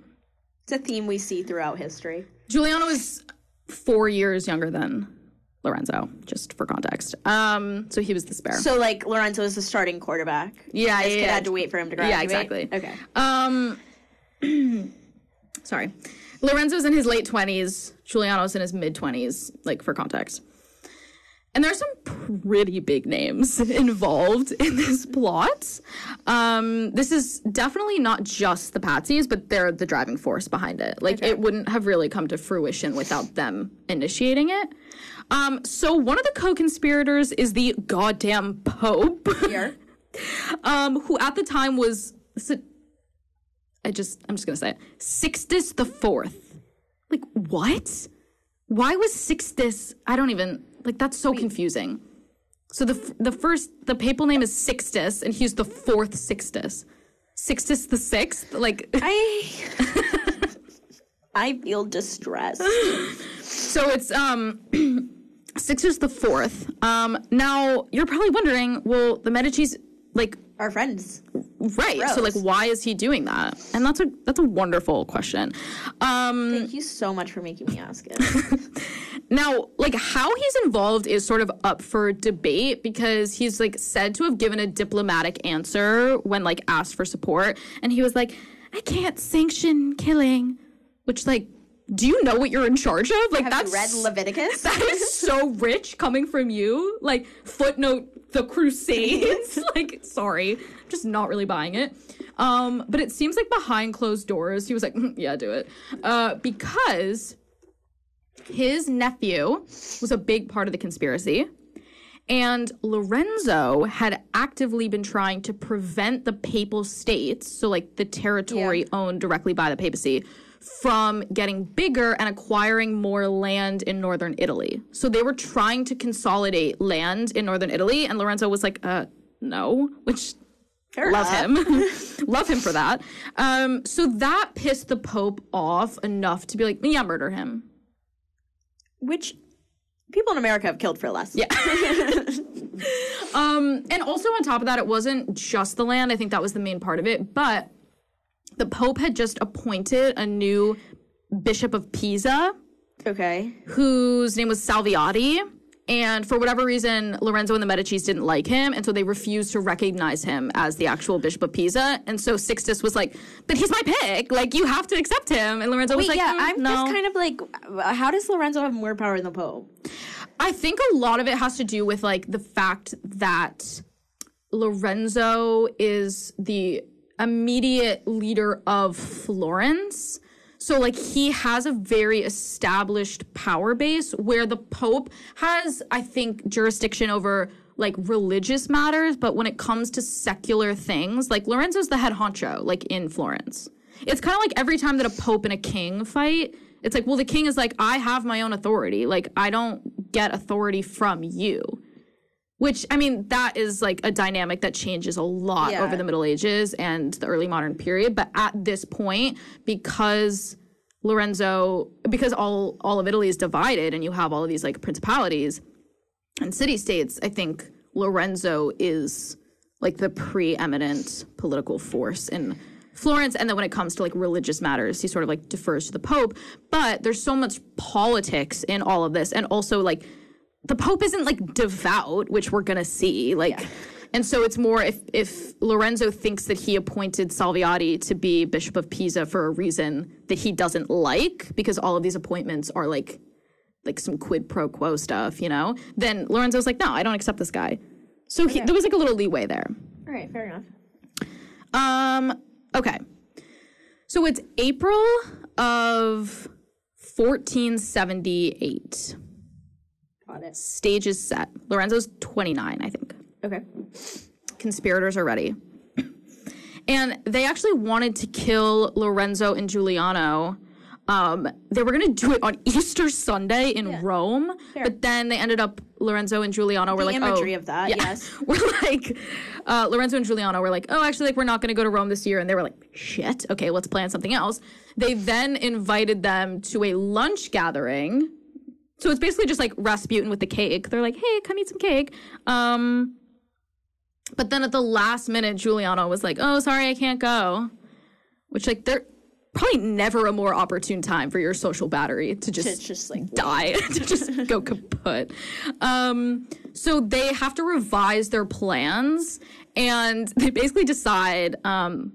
It's a theme we see throughout history. Giuliano is four years younger than Lorenzo, just for context. Um, so he was the spare. So, like, Lorenzo is the starting quarterback. yeah, This yeah, kid yeah. had to wait for him to graduate. Yeah, exactly. Okay. Um, sorry. Lorenzo's in his late 20s, Giuliano's in his mid 20s, like for context. And there's some pretty big names involved in this plot. Um, this is definitely not just the Pazzis, but they're the driving force behind it. Like, it wouldn't have really come to fruition without them initiating it. Um, so, one of the co conspirators is the goddamn Pope, Here. um, who at the time was. I just, I'm just gonna say it. Sixtus the Fourth. Like, what? Why was Sixtus? I don't even like. That's so confusing. So the the first the papal name is Sixtus, and he's the fourth Sixtus. Sixtus the sixth. Like, I I feel distressed. so it's um. Sixtus the fourth. Um, now you're probably wondering, well, the Medici's like Our friends. right. So like, why is he doing that? And that's a that's a wonderful question. Um, Thank you so much for making me ask it. Now, like how he's involved is sort of up for debate because he's like said to have given a diplomatic answer when like asked for support, and he was like, "I can't sanction killing," which like, do you know what you're in charge of? Like Have that's read Leviticus? that is so rich coming from you. Like footnote the Crusades. like sorry, just not really buying it. Um, but it seems like behind closed doors, he was like, "Mm, "Yeah, do it," uh, because his nephew was a big part of the conspiracy. And Lorenzo had actively been trying to prevent the papal states, so like the territory Yeah. owned directly by the papacy, from getting bigger and acquiring more land in northern Italy. So they were trying to consolidate land in northern Italy, and Lorenzo was like, uh, no, which Fair love enough. him love him for that um so that pissed the pope off enough to be like yeah murder him Which people in America have killed for less. yeah um and also on top of that it wasn't just the land i think that was the main part of it but the pope had just appointed a new bishop of pisa Okay. whose name was salviati and for whatever reason lorenzo and the medicis didn't like him and so they refused to recognize him as the actual bishop of pisa and so sixtus was like but he's my pick like you have to accept him and lorenzo was like yeah, "Mm, I'm no. just kind of like, how does Lorenzo have more power than the Pope? I think a lot of it has to do with like the fact that Lorenzo is the immediate leader of Florence. So like he has a very established power base where the pope has I think jurisdiction over like religious matters, but when it comes to secular things, like Lorenzo's the head honcho like in Florence. It's kind of like every time that a pope and a king fight, it's like, well, the king is like, I have my own authority. Like, I don't get authority from you. Which, I mean, that is like a dynamic that changes a lot Yeah. over the Middle Ages and the early modern period. But at this point, because Lorenzo, because all, all of Italy is divided and you have all of these like principalities and city states, I think Lorenzo is like the preeminent political force in Florence. And then when it comes to like religious matters, he sort of like defers to the Pope. But there's so much politics in all of this. And also like the Pope isn't like devout, which we're gonna see. Like and so it's more if if Lorenzo thinks that he appointed Salviati to be Bishop of Pisa for a reason that he doesn't like, because all of these appointments are like like some quid pro quo stuff, you know, then Lorenzo's like, no, I don't accept this guy. So he, there was like a little leeway there. All right, fair enough. Um, okay. So it's April of 1478. Got it. Stage is set. Lorenzo's 29, I think. Okay. Conspirators are ready. And they actually wanted to kill Lorenzo and Giuliano. Um, they were going to do it on Easter Sunday in Rome, but then they ended up Lorenzo and Giuliano were like, imagery oh, of that, yeah. yes. we're like, uh, Lorenzo and Giuliano were like, oh, actually, like we're not going to go to Rome this year, and they were like, shit, okay, let's plan something else. They then invited them to a lunch gathering. So it's basically just like Rasputin with the cake. They're like, hey, come eat some cake. Um, but then at the last minute, Giuliano was like, oh, sorry, I can't go. Which, like, they're probably never a more opportune time for your social battery to just, It's just like die, to just go kaput. Um, so they have to revise their plans and they basically decide um,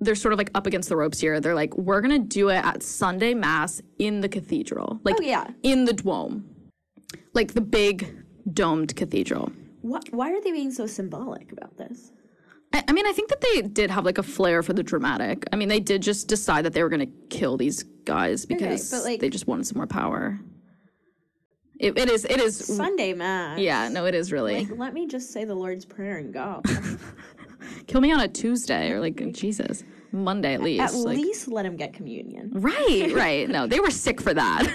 they're sort of like up against the ropes here. They're like, we're gonna do it at Sunday Mass in the cathedral, like Oh, yeah. in the Duomo, like the big domed cathedral. What, why are they being so symbolic about this? I, I mean, I think that they did have like a flair for the dramatic. I mean, they did just decide that they were gonna kill these guys because but, like- they just wanted some more power. It, it is. It is. Sunday mass. Yeah. No, it is really. Like, let me just say the Lord's Prayer and go. kill me on a Tuesday or like Jesus Monday at least. At like, least let him get communion. Right, right. No, they were sick for that.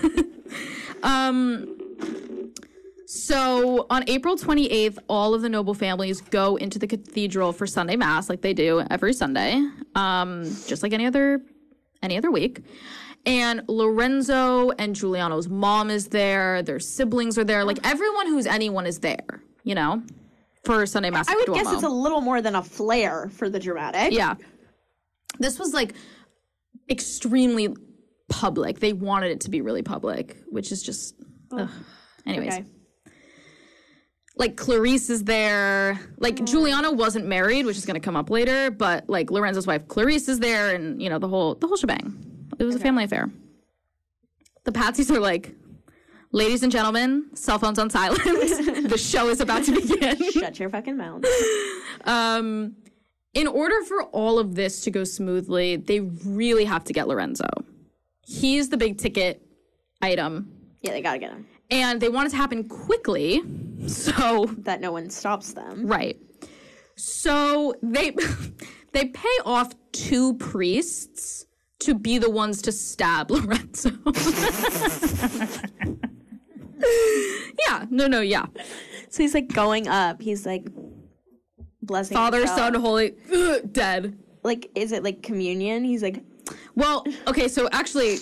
um, so on April 28th, all of the noble families go into the cathedral for Sunday Mass, like they do every Sunday, um, just like any other any other week. And Lorenzo and Giuliano's mom is there. Their siblings are there. Like everyone who's anyone is there. You know, for Sunday Mass. I would the guess it's a little more than a flair for the dramatic. Yeah. This was like extremely public. They wanted it to be really public, which is just. ugh. Anyways, Okay. like Clarice is there. Like mm. Giuliano wasn't married, which is going to come up later, but like Lorenzo's wife Clarice is there, and you know the whole the whole shebang. It was a family affair. The Pazzis are like, ladies and gentlemen, cell phones on silent. the show is about to begin. Shut your fucking mouth. Um, in order for all of this to go smoothly, they really have to get Lorenzo. He's the big ticket item, Yeah, they gotta get him. and they want it to happen quickly. So, That no one stops them. right. So they they pay off two priests to be the ones to stab Lorenzo. yeah, no, no, yeah. So he's like going up. He's like blessing Father, himself. Son, Holy, dead. Like, is it like communion? He's like, Well, okay, so actually,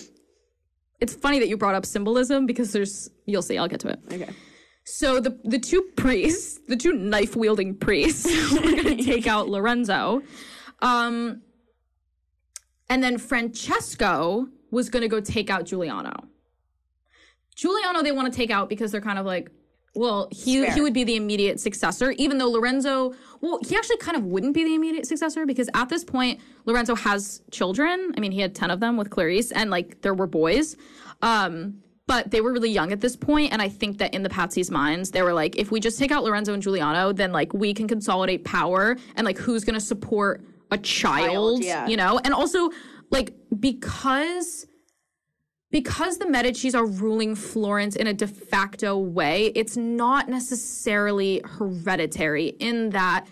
it's funny that you brought up symbolism because there's, you'll see, I'll get to it. okay. So the the two priests, the two knife wielding priests, were going to take out Lorenzo, um, and then Francesco was going to go take out Giuliano. Giuliano they want to take out because they're kind of like, well, he Fair. he would be the immediate successor, even though Lorenzo, well, he actually kind of wouldn't be the immediate successor because at this point Lorenzo has children. I mean, he had ten of them with Clarice, and like there were boys. Um, but they were really young at this point, and I think that in the Pazzi's minds, they were like, if we just take out Lorenzo and Giuliano, then like we can consolidate power, and like who's gonna support a child, yeah. you know? And also, like because because the Medici's are ruling Florence in a de facto way, it's not necessarily hereditary in that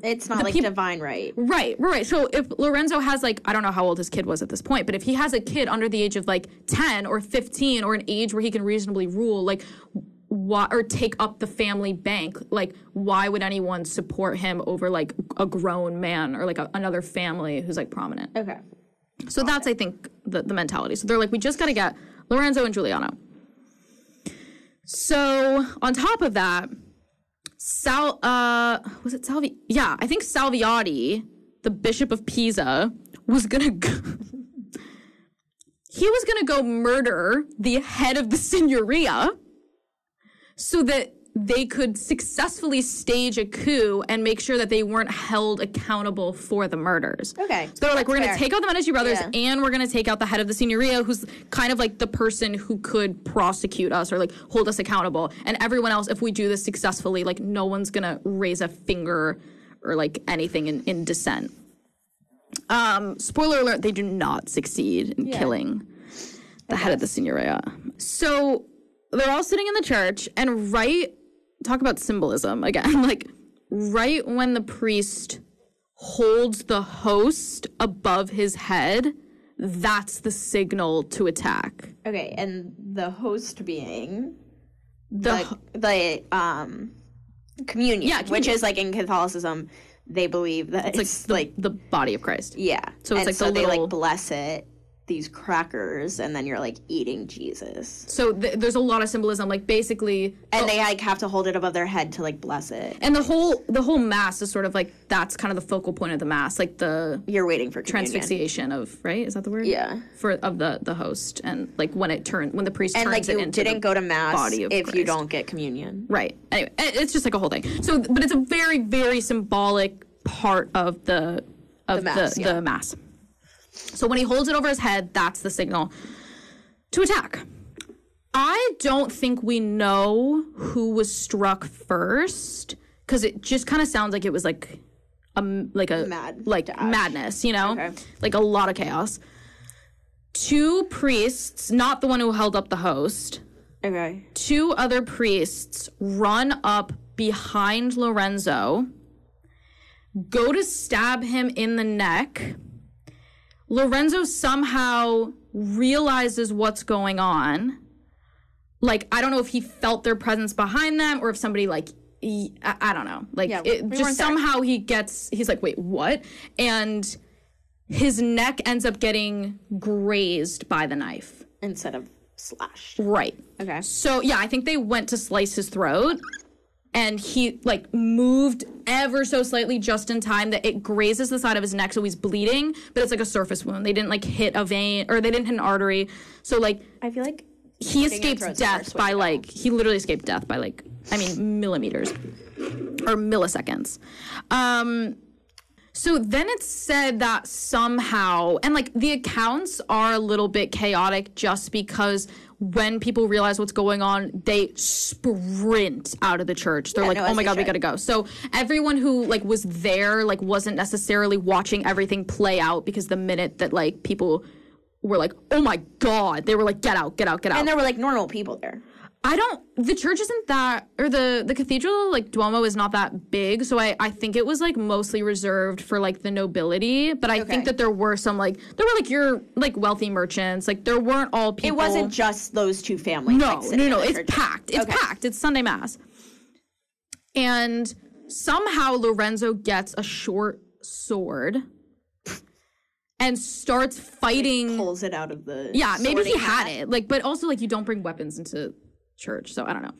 It's not like peop- divine right. Right, right. So if Lorenzo has like I don't know how old his kid was at this point, but if he has a kid under the age of like 10 or 15 or an age where he can reasonably rule like why or take up the family bank, like why would anyone support him over like a grown man or like a, another family who's like prominent? Okay. So that's I think the the mentality. So they're like we just got to get Lorenzo and Giuliano. So on top of that, Sal uh was it Salvi yeah, I think Salviati, the bishop of Pisa, was to go He was to go murder the head of the signoria so that they could successfully stage a coup and make sure that they weren't held accountable for the murders. Okay. So they're like, we're going to take out the Medici brothers Yeah. and we're going to take out the head of the signoria, who's kind of like the person who could prosecute us or like hold us accountable. And everyone else, if we do this successfully, like no one's going to raise a finger or like anything in, in dissent. Um, spoiler alert, they do not succeed in killing the head of the signoria. So they're all sitting in the church, and right, talk about symbolism again, like right when the priest holds the host above his head, that's the signal to attack. Okay, and the host being The the the um communion, Yeah, which is like in Catholicism, they believe that it's, the, like the body of Christ. yeah. So it's And like so the they little- like bless it these crackers, and then you're like eating Jesus, So th- there's a lot of symbolism, like basically, and they oh like have to hold it above their head to like bless it. and the whole the whole mass is sort of like that's kind of the focal point of the mass, like the You're waiting for communion. transfixiation of right is that the word Yeah. for of the the host and like when it turned when the priest and turns like it you into didn't go to mass if you don't get communion. right anyway it's just like a whole thing so but it's a very very symbolic part of the of the The the mass, mass, yeah. the mass. So when he holds it over his head, that's the signal to attack. I don't think we know who was struck first because it just kind of sounds like it was like a like a Mad like dash. madness, you know, Okay. like a lot of chaos. Two priests, not the one who held up the host, Okay. two other priests run up behind Lorenzo, go to stab him in the neck. Lorenzo somehow realizes what's going on. Like, I don't know if he felt their presence behind them or if somebody, like, he, I, I don't know. Like, Yeah, it, we just somehow he gets, he's like, wait, what? And his neck ends up getting grazed by the knife. Instead of slashed. Right. Okay. So yeah, I think they went to slice his throat and he like moved ever so slightly just in time that it grazes the side of his neck so he's bleeding, but it's like a surface wound. They didn't like hit a vein or they didn't hit an artery. So like I feel like he your escaped death by like he literally escaped death by like I mean millimeters or milliseconds. Um so then it's said that somehow and like the accounts are a little bit chaotic just because when people realize what's going on, they sprint out of the church. They're like, no, "Oh my god, we got to go." So everyone who like was there like wasn't necessarily watching everything play out because the minute that like people were like, "Oh my god," they were like, "Get out, get out, get out." and there were like normal people there. I don't. The church isn't that, or the the cathedral, like Duomo, is not that big. So I I think it was like mostly reserved for like the nobility. But I Okay. think that there were some like there were like your like wealthy merchants. Like there weren't all people. It wasn't just those two families. No, like, no, no. It's church. packed. It's Okay. packed. It's Sunday mass. And somehow Lorenzo gets a short sword and starts fighting. Pulls it out of the. Yeah, maybe he sorting had hat. it. Like, but also like you don't bring weapons into church, so I don't know.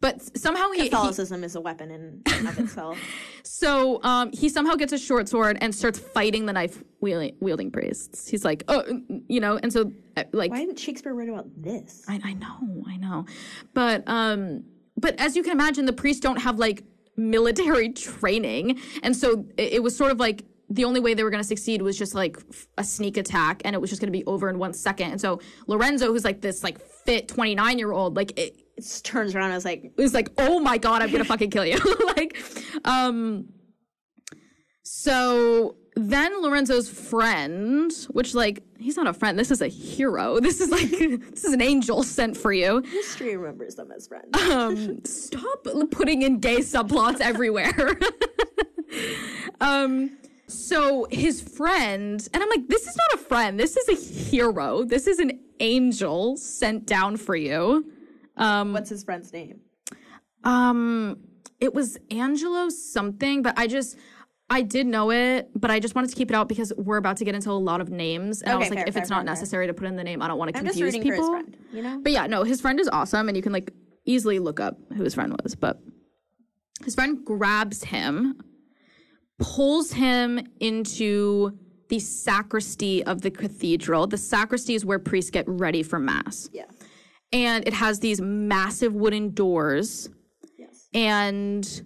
But somehow he, he Catholicism is a weapon in and of itself. so um he somehow gets a short sword and starts fighting the knife wielding, wielding priests. He's like, oh, you know, and so uh, like Why didn't Shakespeare write about this? I, I know, I know, but um, but as you can imagine, the priests don't have like military training, and so it, it was sort of like the only way they were going to succeed was just like a sneak attack, and it was just going to be over in one second. And so Lorenzo, who's like this like fit twenty nine year old, like it, turns around and is like, was like, "Oh my god, I'm gonna fucking kill you!" like, um. So then Lorenzo's friend, which like he's not a friend, this is a hero. This is like this is an angel sent for you. history remembers them as friends. Um, stop putting in gay subplots everywhere. um. So his friend, and I'm like, this is not a friend. This is a hero. This is an angel sent down for you. What's his friend's name? Um, it was Angelo something, but I just I did know it, but I just wanted to keep it out because we're about to get into a lot of names, and I was like, fair, if fair, it's not fair, fair. necessary to put in the name, I don't want to I'm confuse rooting people. for his friend. You know. But yeah, no, his friend is awesome, and you can like easily look up who his friend was. But his friend grabs him, pulls him into the sacristy of the cathedral. The sacristy is where priests get ready for mass Yeah. And it has these massive wooden doors Yes. and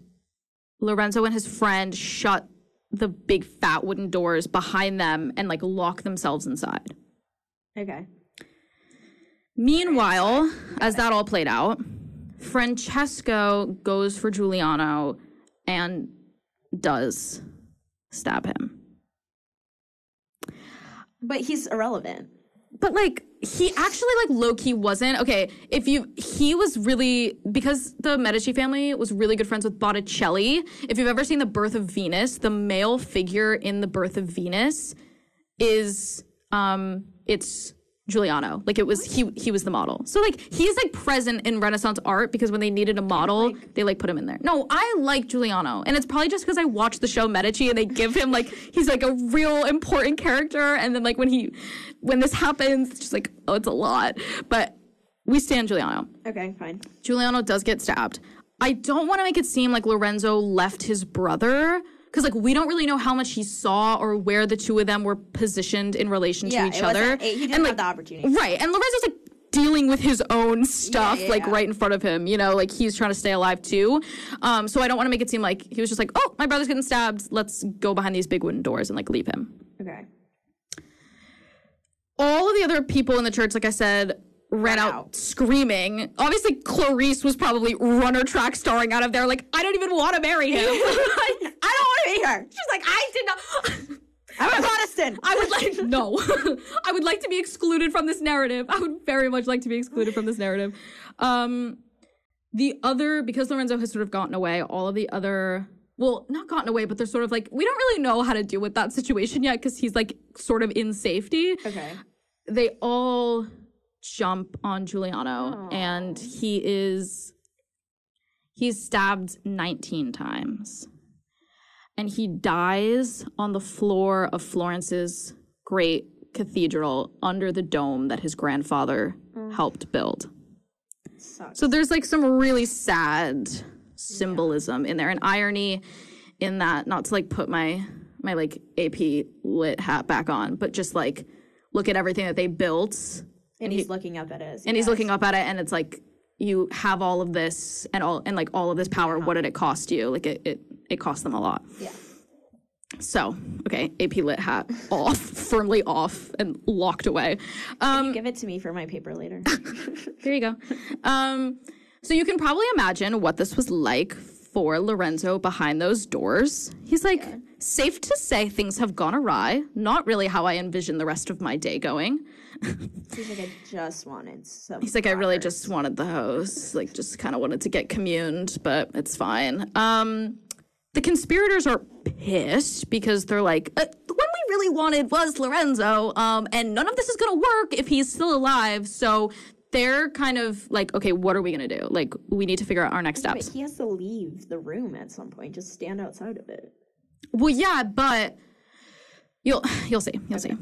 Lorenzo and his friend shut the big fat wooden doors behind them and like lock themselves inside. Okay. Meanwhile, as that all played out, Francesco goes for Giuliano and does stab him. But he's irrelevant. But like he actually like low key wasn't okay. If you he was really because the Medici family was really good friends with Botticelli. If you've ever seen the Birth of Venus, the male figure in the Birth of Venus is um it's Giuliano. Like it was he he was the model. So like he's like present in Renaissance art because when they needed a model, they like put him in there. No, I like Giuliano. And it's probably just because I watched the show Medici and they give him like he's like a real important character. And then like when he when this happens, it's just like, oh, it's a lot. But we stand Giuliano. Okay, fine. Giuliano does get stabbed. I don't want to make it seem like Lorenzo left his brother because like we don't really know how much he saw or where the two of them were positioned in relation Yeah, to each it other. wasn't- he didn't and have like the opportunity. right, and Lorenzo's like dealing with his own stuff yeah, like yeah. right in front of him. You know, like he's trying to stay alive too. Um, so I don't want to make it seem like he was just like, oh, my brother's getting stabbed. Let's go behind these big wooden doors and like leave him. Okay. all of the other people in the church, like I said, ran out, out. screaming. Obviously, Clarice was probably runner track starring out of there. Like, I don't even want to marry him. I don't want to be here. She's like, I did not. I'm a Protestant. I would like no. I would like to be excluded from this narrative. I would very much like to be excluded from this narrative. Um, the other because Lorenzo has sort of gotten away. All of the other. Well, not gotten away, but they're sort of like, we don't really know how to deal with that situation yet because he's like sort of in safety. Okay. they all jump on Giuliano and he is he's stabbed 19 times. And he dies on the floor of Florence's great cathedral under the dome that his grandfather mm. helped build. Sucks. So there's like some really sad symbolism in there and irony in that not to like put my my like AP lit hat back on, but just like look at everything that they built and he's looking up at it. and he's looking up at it and it's like you have all of this and all and like all of this power. What did it cost you? Like it it, it cost them a lot. Yeah. so okay ap lit hat off firmly off and locked away. Um Give it to me for my paper later. here you go. Um so you can probably imagine what this was like for lorenzo behind those doors. He's like safe to say things have gone awry. Not really how i envision the rest of my day going he's like, I just wanted some. He's like, I really just wanted the hose, like, just kind of wanted to get communed, but it's fine. Um, the conspirators are pissed because they're like, uh, the one we really wanted was Lorenzo, um, and none of this is gonna work if he's still alive. So they're kind of like, okay, what are we gonna do? Like, we need to figure out our next But steps. he has to leave the room at some point. Just stand outside of it. Well, yeah, but you'll you'll see, you'll see.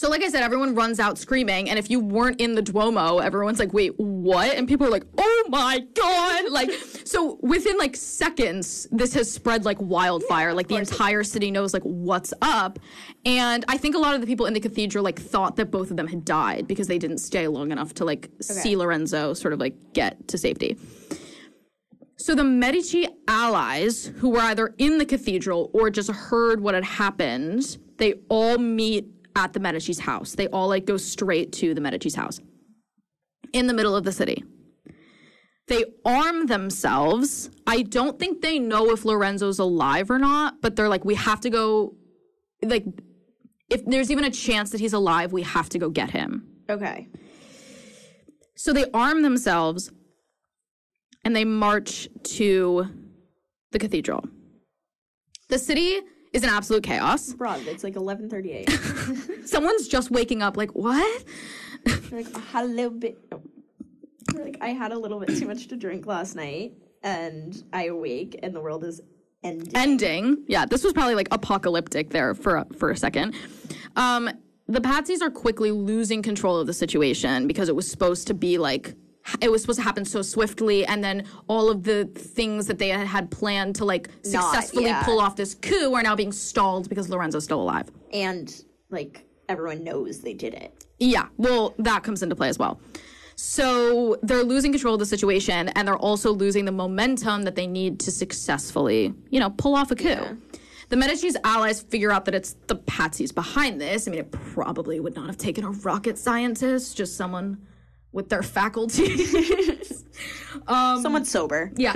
So, like I said, everyone runs out screaming, and if you weren't in the Duomo, everyone's like, "Wait, what?" And people are like, "Oh my god!" Like, so within like seconds, this has spread like wildfire. like the entire city knows like what's up, and I think a lot of the people in the cathedral like thought that both of them had died because they didn't stay long enough to like see Lorenzo sort of like get to safety. So the Medici allies, who were either in the cathedral or just heard what had happened, they all meet at the Medici's house. They all like go straight to the Medici's house in the middle of the city. They arm themselves. I don't think they know if Lorenzo's alive or not, but they're like, we have to go. Like, if there's even a chance that he's alive, we have to go get him. Okay. So they arm themselves and they march to the cathedral. The city is an absolute chaos. Broad. It's like 11:38. Someone's just waking up, like, what? like I had a little bit. Like I had a little bit too much to drink last night, and I awake, and the world is ending. Ending. Yeah, this was probably like apocalyptic there for a, for a second. Um, the Pazzis are quickly losing control of the situation because it was supposed to be like it was supposed to happen so swiftly and then all of the things that they had had planned to like Not- successfully yeah. pull off this coup are now being stalled because Lorenzo's still alive. and like everyone knows they did it. Yeah, well, that comes into play as well. So they're losing control of the situation, and they're also losing the momentum that they need to successfully, you know, pull off a coup. The Medici's allies figure out that it's the Pazzis behind this. I mean, it probably would not have taken a rocket scientist, just someone with their faculties. Someone sober. yeah,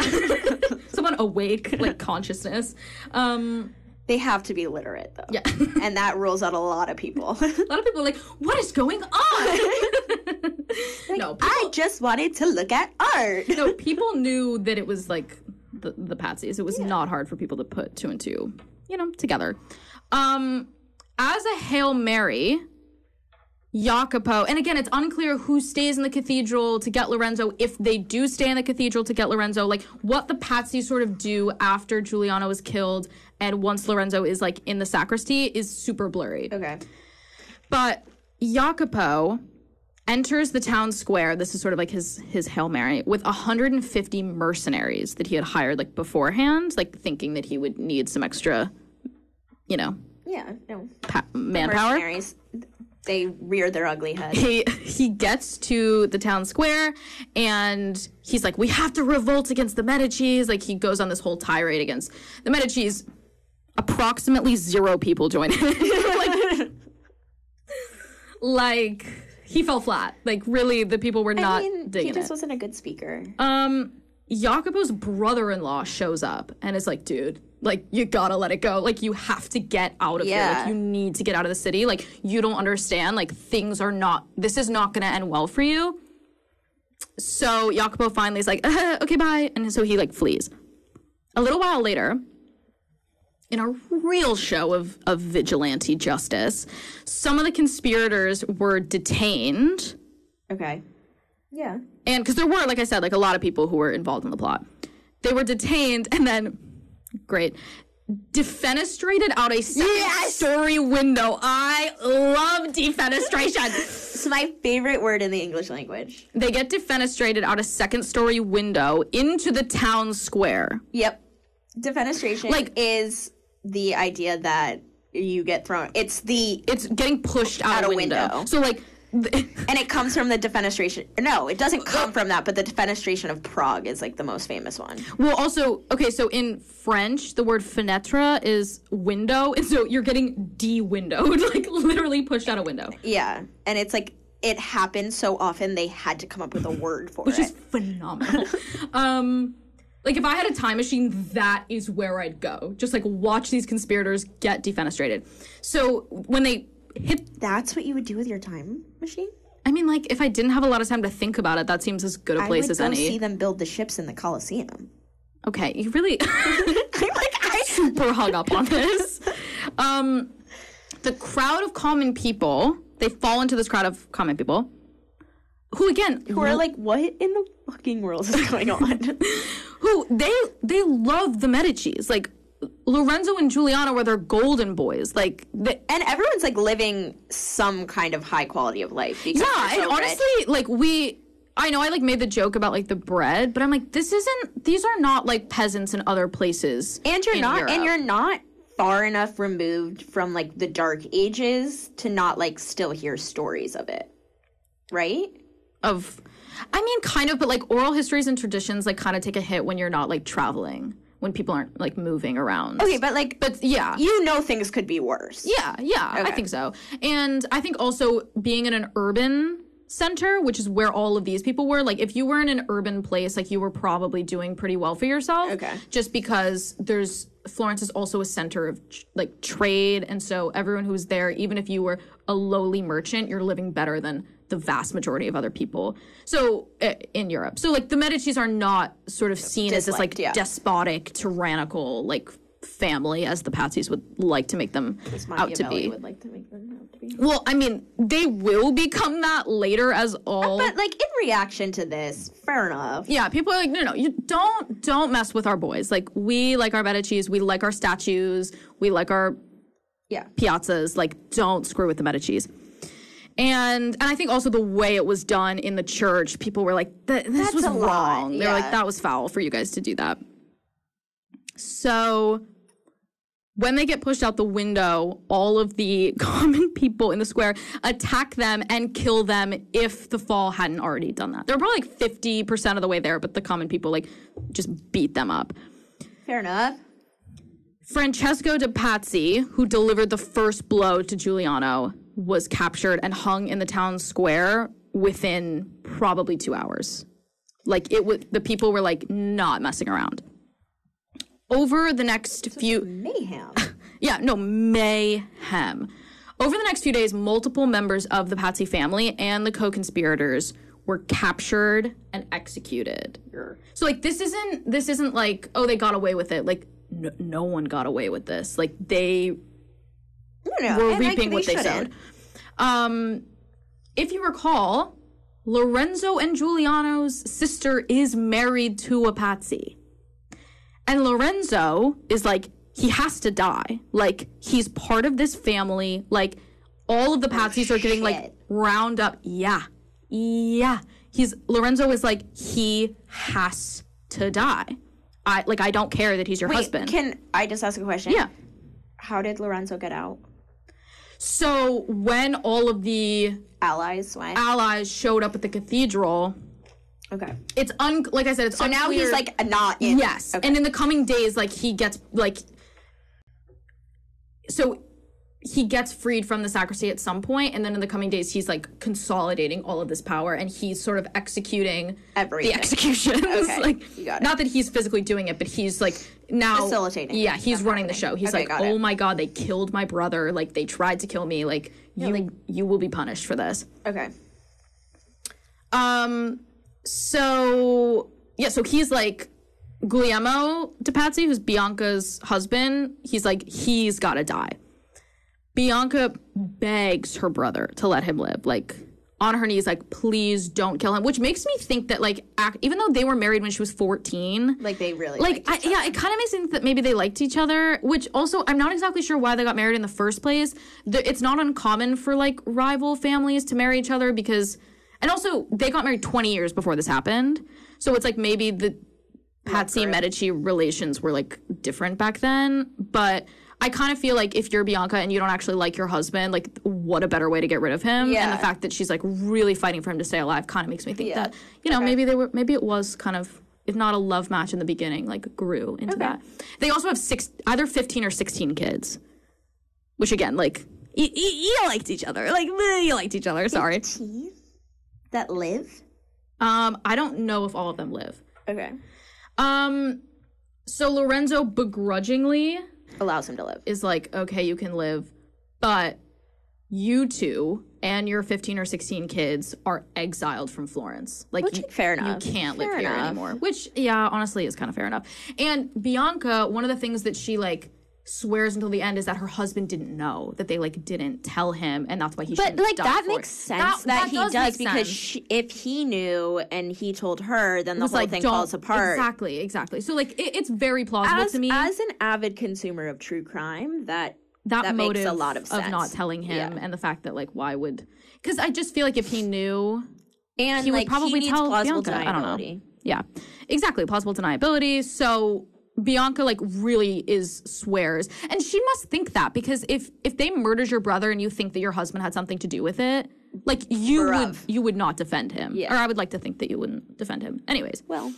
someone awake, like consciousness. Um, They have to be literate though. yeah. and that rules out a lot of people. a lot of people are like, "What is going on?" no, people, I just wanted to look at art. no, people knew that it was like the the Pazzis. It was not hard for people to put two and two, you know, together. Um, as a hail mary, Jacopo, and again, it's unclear who stays in the cathedral to get Lorenzo. If they do stay in the cathedral to get Lorenzo, like what the Pazzis sort of do after Giuliano is killed and once Lorenzo is like in the sacristy is super blurry. Okay. But Jacopo enters the town square. This is sort of like his his hail mary with 150 mercenaries that he had hired like beforehand, like thinking that he would need some extra, you know, Yeah. No. pa- manpower. Mercenaries. They rear their ugly head. He he gets to the town square and he's like, "We have to revolt against the Medici's." Like he goes on this whole tirade against the Medici's. Approximately zero people join him. like, like he fell flat. Like really, the people were not I mean, he just it. wasn't a good speaker. Um, Jacopo's brother-in-law shows up and is like, dude, like you gotta let it go. Like you have to get out of here. Like you need to get out of the city. Like you don't understand. Like things are not. This is not gonna end well for you. So Jacopo finally is like, "Uh, okay, bye, and so he like flees. A little while later, in a real show of, of vigilante justice, some of the conspirators were detained Okay. Yeah. and because there were, like I said, like a lot of people who were involved in the plot. They were detained and then, great, defenestrated out a second Yes! story window. I love defenestration. It's my favorite word in the English language. they get defenestrated out a second story window into the town square. Yep. Defenestration Like- is the idea that you get thrown. It's the It's getting pushed out, Out a a window. window. So like. and it comes from the defenestration. No, it doesn't come from that, but the defenestration of Prague is like the most famous one. Well, also, okay, so in French, the word fenêtre is window, and so you're getting de-windowed, like literally pushed out a window, Yeah, and it's like it happened so often they had to come up with a word for it. which is phenomenal. um, like if I had a time machine, that is where I'd go. Just like watch these conspirators get defenestrated. So when they hit, That's what you would do with your time machine. I mean, like if I didn't have a lot of time to think about it, that seems as good a place I would as go any. see them build the ships in the Colosseum. Okay, you really. like I, super hung up on this. Um, the crowd of common people, they fall into this crowd of common people, who again, who are like, what in the fucking world is going on? who they they love the Medici's. Like Lorenzo and Giuliano were their golden boys. Like they, and everyone's like living some kind of high quality of life. Because yeah, and so rich. honestly, like we. I know I like made the joke about like the bread, but I'm like, this isn't. These are not like peasants in other places. and you're not, Europe. and you're not far enough removed from like the dark ages to not like still hear stories of it, right? of I mean kind of but like oral histories and traditions like kind of take a hit when you're not like traveling when people aren't like moving around. Okay, but like, But yeah. you know things could be worse. Yeah, yeah, I think so. And I think also being in an urban center, which is where all of these people were, like if you were in an urban place, like you were probably doing pretty well for yourself. Okay. Just because there's Florence is also a center of like trade, and so everyone who's there, even if you were a lowly merchant, you're living better than the vast majority of other people. So uh, in Europe, so like the Medici's are not sort of seen as this like yeah. despotic, tyrannical like family as the Pazzi's would like to make them out to be. would like to make them out to be. Well, I mean, they will become that later as all. But like in reaction to this, fair enough. yeah, people are like, no, no, you don't, don't mess with our boys. Like, we like our Medici's, we like our statues, we like our Yeah. piazzas. Like, don't screw with the Medici's. And and I think also the way it was done in the church, people were like, "Th- "This That's was wrong." They were like, "That was foul for you guys to do that." So when they get pushed out the window, all of the common people in the square attack them and kill them if the fall hadn't already done that. They're probably like 50% of the way there, but the common people like just beat them up. Fair enough. Francesco de Pazzi, who delivered the first blow to Giuliano, was captured and hung in the town square within probably two hours. Like it was, the people were like not messing around. Over the next few, Mayhem. yeah, no, mayhem. Over the next few days, multiple members of the Pazzi family and the co-conspirators were captured and executed. So like this isn't this isn't like oh they got away with it. Like no, no one got away with this. Like they No, no. were and, reaping what they shouldn't. sowed. Um, if you recall, Lorenzo and Giuliano's sister is married to a Pazzi. And Lorenzo is like, he has to die. Like, he's part of this family. Like, all of the Pazzis are getting like round up. Yeah. Yeah. He's Lorenzo is like, he has to die. I like I don't care that he's your Wait, husband. Can I just ask a question? yeah. How did Lorenzo get out? So when all of the Allies went. allies showed up at the cathedral, Okay. it's un like I said, it's So now he's like not in. yes, Okay. and in the coming days, like he gets like so he gets freed from the sacristy at some point, and then in the coming days, he's like consolidating all of this power, and he's sort of executing Everything. the executions. Okay, like, you got it. not that he's physically doing it, but he's like now Facilitating Yeah, he's running the show. He's Okay, like, oh it. my god, they killed my brother. Like they tried to kill me. Like you, you will be punished for this. Okay. Um, so yeah, so he's like Guglielmo de Pazzi, who's Bianca's husband. He's like, he's got to die. Bianca begs her brother to let him live, like on her knees, like, please don't kill him. Which makes me think that, like, ac even though they were married when she was fourteen, Like they really like I, yeah, it kind of makes me think that maybe they liked each other. Which also, I'm not exactly sure why they got married in the first place. The, it's not uncommon for like rival families to marry each other because, and also they got married 20 years before this happened. So it's like maybe the Pazzi Medici relations were like different back then. But I kind of feel like if you're Bianca and you don't actually like your husband, like what a better way to get rid of him. Yeah. And the fact that she's like really fighting for him to stay alive kind of makes me think Yeah. that you know maybe they were maybe it was kind of if not a love match in the beginning, like grew into that. They also have six either 15 or 16 kids, which again like. You, you, you liked each other, like you liked each other. Sorry. that live. Um, I don't know if all of them live. Okay. Um, so Lorenzo begrudgingly Allows him to live. is like, okay, you can live, but you two and your 15 or 16 kids are exiled from Florence. Like, Which, you, fair enough. you can't live Fair here enough. anymore. Which, yeah, honestly, is kind of fair enough. And Bianca, one of the things that she like swears until the end is that her husband didn't know that they like didn't tell him, and that's why he. But like that for it. makes sense that, he does does, because she, if he knew and he told her, then the whole like, thing falls apart. Exactly, exactly. So like, it, it's very plausible As, to me. as an avid consumer of true crime, that that, that makes motive a lot of sense. not telling him Yeah. and the fact that like why would because i just feel like if he knew and he would probably he tell plausible bianca i don't know deniability. yeah exactly plausible deniability so bianca like really is swears and she must think that because if if they murdered your brother and you think that your husband had something to do with it like you would you would not defend him Yeah. or i would like to think that you wouldn't defend him anyways Well,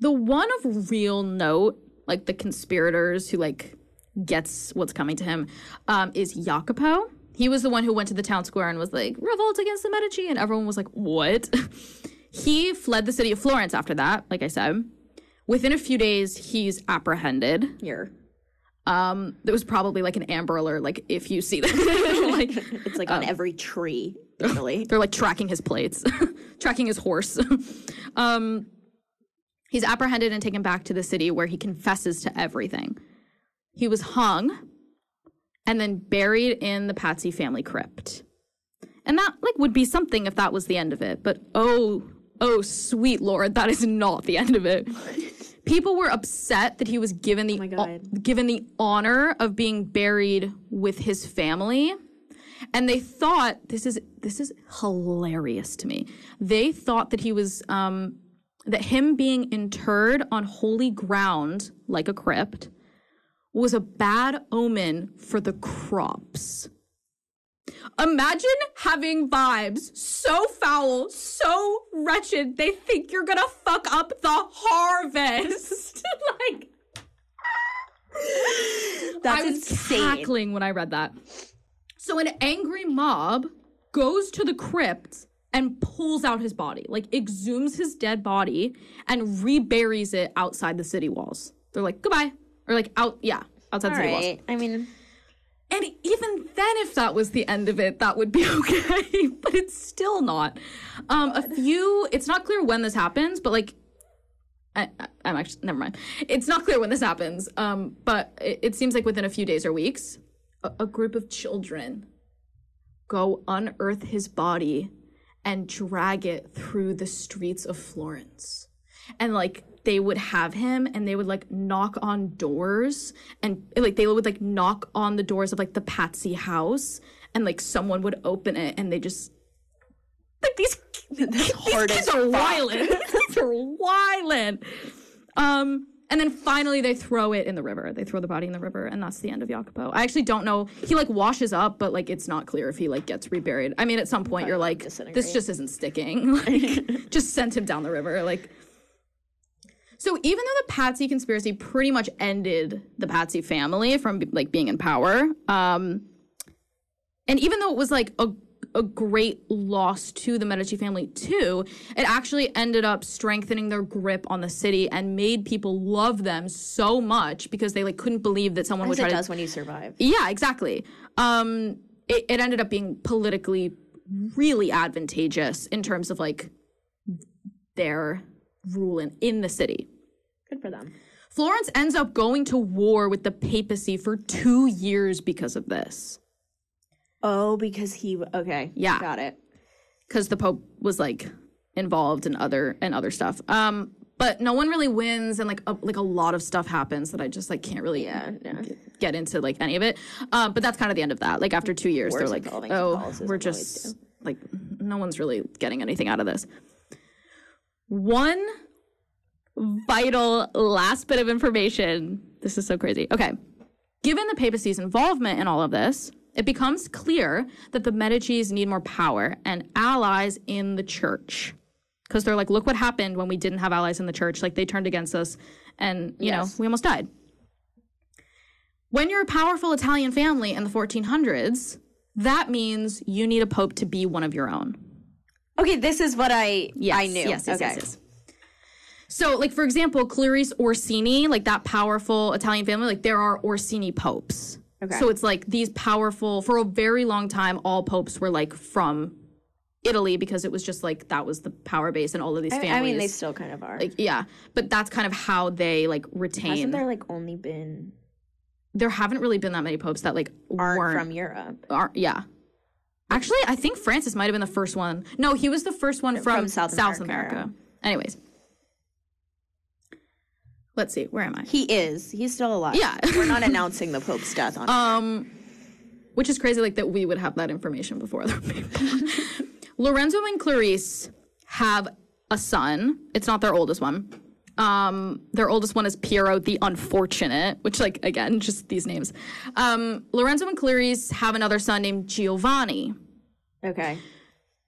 the one of real note, like the conspirators who like gets what's coming to him, um, is Jacopo. He was the one who went to the town square and was like, revolt against the Medici, and everyone was like, what? he fled the city of Florence after that, like I said. Within a few days, he's apprehended. here Um, there was probably like an Amber Alert, like if you see that, like it's like Um, on every tree. Literally, they're like tracking his plates, tracking his horse. um, he's apprehended and taken back to the city where he confesses to everything. He was hung and then buried in the Pazzi family crypt. And that like would be something if that was the end of it. But oh, oh sweet lord, that is not the end of it. People were upset that he was given the my God. given the honor of being buried with his family and they thought this is this is hilarious to me. They thought that he was um, that him being interred on holy ground like a crypt was a bad omen for the crops. Imagine having vibes so foul, so wretched, they think you're gonna fuck up the harvest. like, that's I was insane. cackling when I read that. So an angry mob goes to the crypt and pulls out his body, like exhumes his dead body and reburies it outside the city walls. They're like, goodbye. Or like out yeah, outside All city walls. I mean, And even then, if that was the end of it, that would be okay. but it's still not. Um, a few. It's not clear when this happens, but like, I, I'm actually never mind. It's not clear when this happens. Um, but it, it seems like within a few days or weeks, a, a group of children go unearth his body and drag it through the streets of Florence. And like they would have him and they would like knock on doors and like they would like knock on the doors of like the Pazzi house and like someone would open it and they just like these, these kids are wildin'. These are wildin'. Um and then finally they throw it in the river. They throw the body in the river and that's the end of Jacopo. I actually don't know. He like washes up, but like it's not clear if he like gets reburied. I mean at some point you're like this just isn't sticking. Like just send him down the river. Like So even though the Pazzi conspiracy pretty much ended the Pazzi family from like being in power, um, and even though it was like a a great loss to the Medici family too, it actually ended up strengthening their grip on the city and made people love them so much because they like couldn't believe that someone would try it to does when you survive. yeah, exactly. Um, it, it ended up being politically really advantageous in terms of like their rule in, in the city. Good for them. Florence ends up going to war with the papacy for two years because of this. Oh, because he. Okay. Yeah. Got it. Because the Pope was like involved in other and other stuff. Um, but no one really wins, and like a, like a lot of stuff happens that I just like can't really Yeah, yeah. get into like any of it. Uh, but that's kind of the end of that. Like after two years, they're like, oh, we're just like no one's really getting anything out of this. One vital last bit of information. This is so crazy. Okay. Given the papacy's involvement in all of this, it becomes clear that the Medicis need more power and allies in the church. Because they're like, look what happened when we didn't have allies in the church. Like they turned against us and, you Yes. know, we almost died. When you're a powerful Italian family in the 1400s, that means you need a pope to be one of your own. Okay, this is what I Yes, I knew. Yes, yes, okay. yes, yes. So, like for example, Clarice Orsini, like that powerful Italian family, like there are Orsini popes. Okay. So it's like these powerful for a very long time. All popes were like from Italy because it was just like that was the power base, and all of these I, families. I mean, they still kind of are. like yeah, but that's kind of how they like retain. Hasn't there like only been there haven't really been that many popes that like aren't weren't from Europe? aren't yeah. Actually, I think Francis might have been the first one. No, he was the first one from, From South South America. America. Anyways, let's see. Where am I? He is. He's still alive. Yeah. We're not announcing the Pope's death on. Um, which is crazy, like that we would have that information before other people. Lorenzo and Clarice have a son. It's not their oldest one. Um, their oldest one is Piero the Unfortunate, which, like, again, just these names. Um, Lorenzo and Clarice have another son named Giovanni. okay.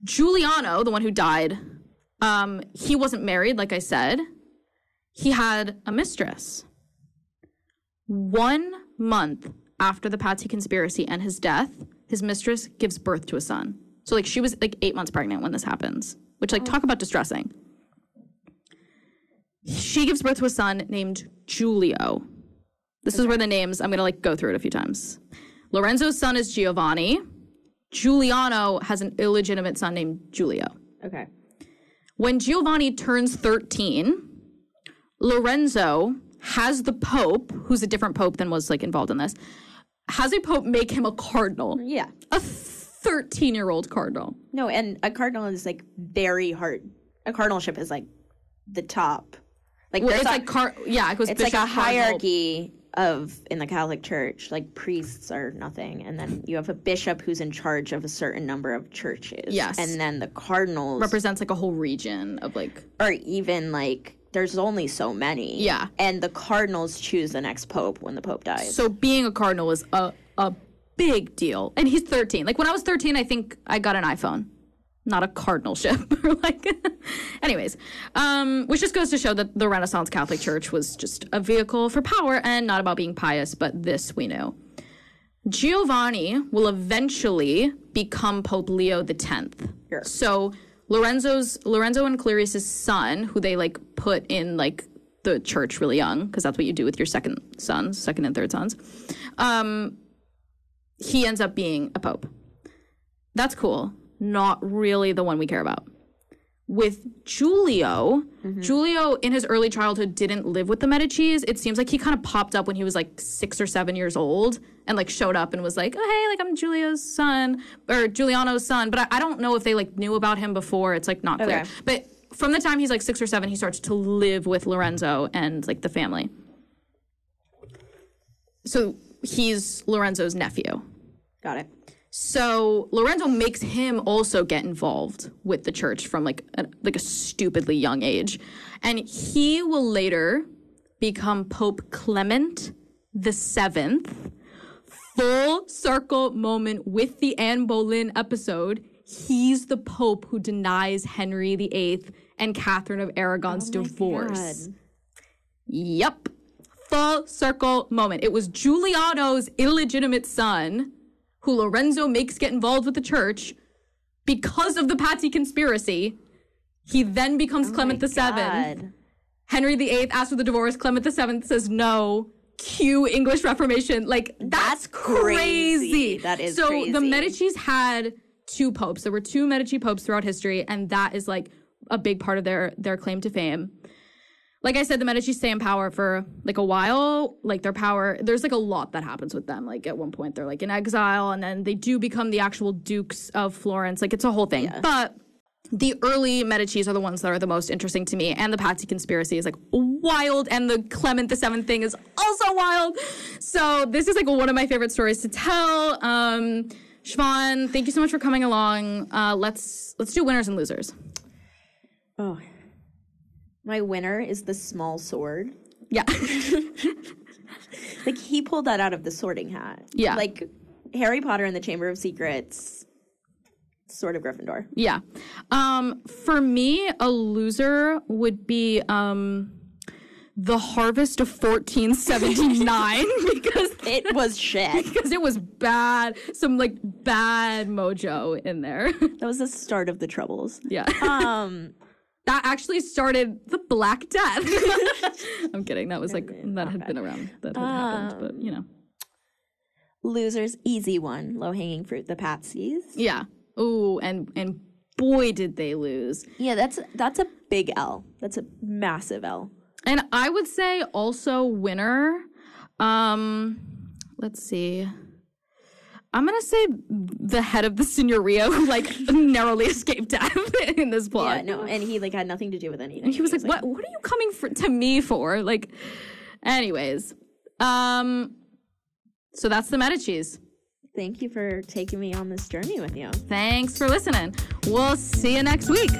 Giuliano, the one who died, um, he wasn't married, like I said. He had a mistress. One month after the Pazzi conspiracy and his death, his mistress gives birth to a son. So, like, she was like eight months pregnant when this happens, which, like, talk about distressing. She gives birth to a son named Giulio. This is where the names, I'm to like go through it a few times. Lorenzo's son is Giovanni. Giuliano has an illegitimate son named Giulio. Okay. When Giovanni turns 13, Lorenzo has the Pope, who's a different Pope than was like involved in this, has a Pope make him a cardinal, Yeah. a 13 year old cardinal. No, and a cardinal is like very hard. A cardinalship is like the top. Like Well, it's a- like car, yeah, it goes it's like a bishop, cardinal. hierarchy of in the Catholic Church. Like priests are nothing, and then you have a bishop who's in charge of a certain number of churches. Yes. and then the cardinals represents like a whole region of like or even like there's only so many. Yeah. and the cardinals choose the next pope when the pope dies. So being a cardinal is a a big deal, and he's 13. Like when I was 13, I think I got an iPhone, not a cardinalship. Like, anyways, um, which just goes to show that the Renaissance Catholic Church was just a vehicle for power and not about being pious. But this we knew. Giovanni will eventually become Pope Leo X. Sure. So Lorenzo's Lorenzo and Clarice's son, who they like put in like the church really young, because that's what you do with your second sons, second and third sons. Um, he ends up being a pope. That's cool. Not really the one we care about. With Giulio, Giulio mm-hmm. in his early childhood didn't live with the Medicis. It seems like he kind of popped up when he was like six or seven years old and like showed up and was like, oh, hey, like I'm Giulio's son or Giuliano's son. But I, I don't know if they like knew about him before. It's like not clear. Okay. But from the time he's like six or seven, he starts to live with Lorenzo and like the family. So he's Lorenzo's nephew. Got it. So Lorenzo makes him also get involved with the church from like a, like a stupidly young age, and he will later become Pope Clement the Seventh. Full circle moment with the Anne Boleyn episode. He's the Pope who denies Henry VIII and Catherine of Aragon's Oh divorce. God. Yep. Full circle moment. It was Giuliano's illegitimate son who Lorenzo makes get involved with the church because of the Pazzi conspiracy. He then becomes oh Clement the Seventh. Henry VIII asks for the divorce. Clement the Seventh says no. Cue English Reformation. Like that's, That's crazy. crazy. That is so. crazy. The Medici's had two popes. There were two Medici popes throughout history, and that is like a big part of their their claim to fame. Like I said, the Medici stay in power for like a while. Like their power, there's like a lot that happens with them. Like at one point they're like in exile, and then they do become the actual dukes of Florence. Like it's a whole thing. But the early Medici's are the ones that are the most interesting to me, and the Pazzi conspiracy is like wild, and the Clement the Seventh thing is also wild. So this is like one of my favorite stories to tell. Um, Siobhan, thank you so much for coming along. Uh, let's let's do winners and losers. Oh. My winner is the small sword. Yeah, Like he pulled that out of the sorting hat. Yeah. Like Harry Potter and the Chamber of Secrets. Sort of Gryffindor. yeah. Um, for me, a loser would be um, the Harvest of 1479 because It was shit. because it was bad, some like bad mojo in there. That was the start of the troubles. yeah. Um that actually started the Black Death. I'm kidding. That was like that had been around. That had happened, but you know. losers, easy one. Low hanging fruit, the Pazzis. Yeah. Ooh, and and boy did they lose. Yeah, that's that's a big L. That's a massive L. And I would say also winner. Um, let's see. I'm gonna say the head of the Signoria who like narrowly escaped death in this plot. Yeah, no, and he like had nothing to do with anything. And he was like, "What? What are you coming for, to me for?" Like, anyways, um, so that's the Medici's. Thank you for taking me on this journey with you. Thanks for listening. We'll see you next week.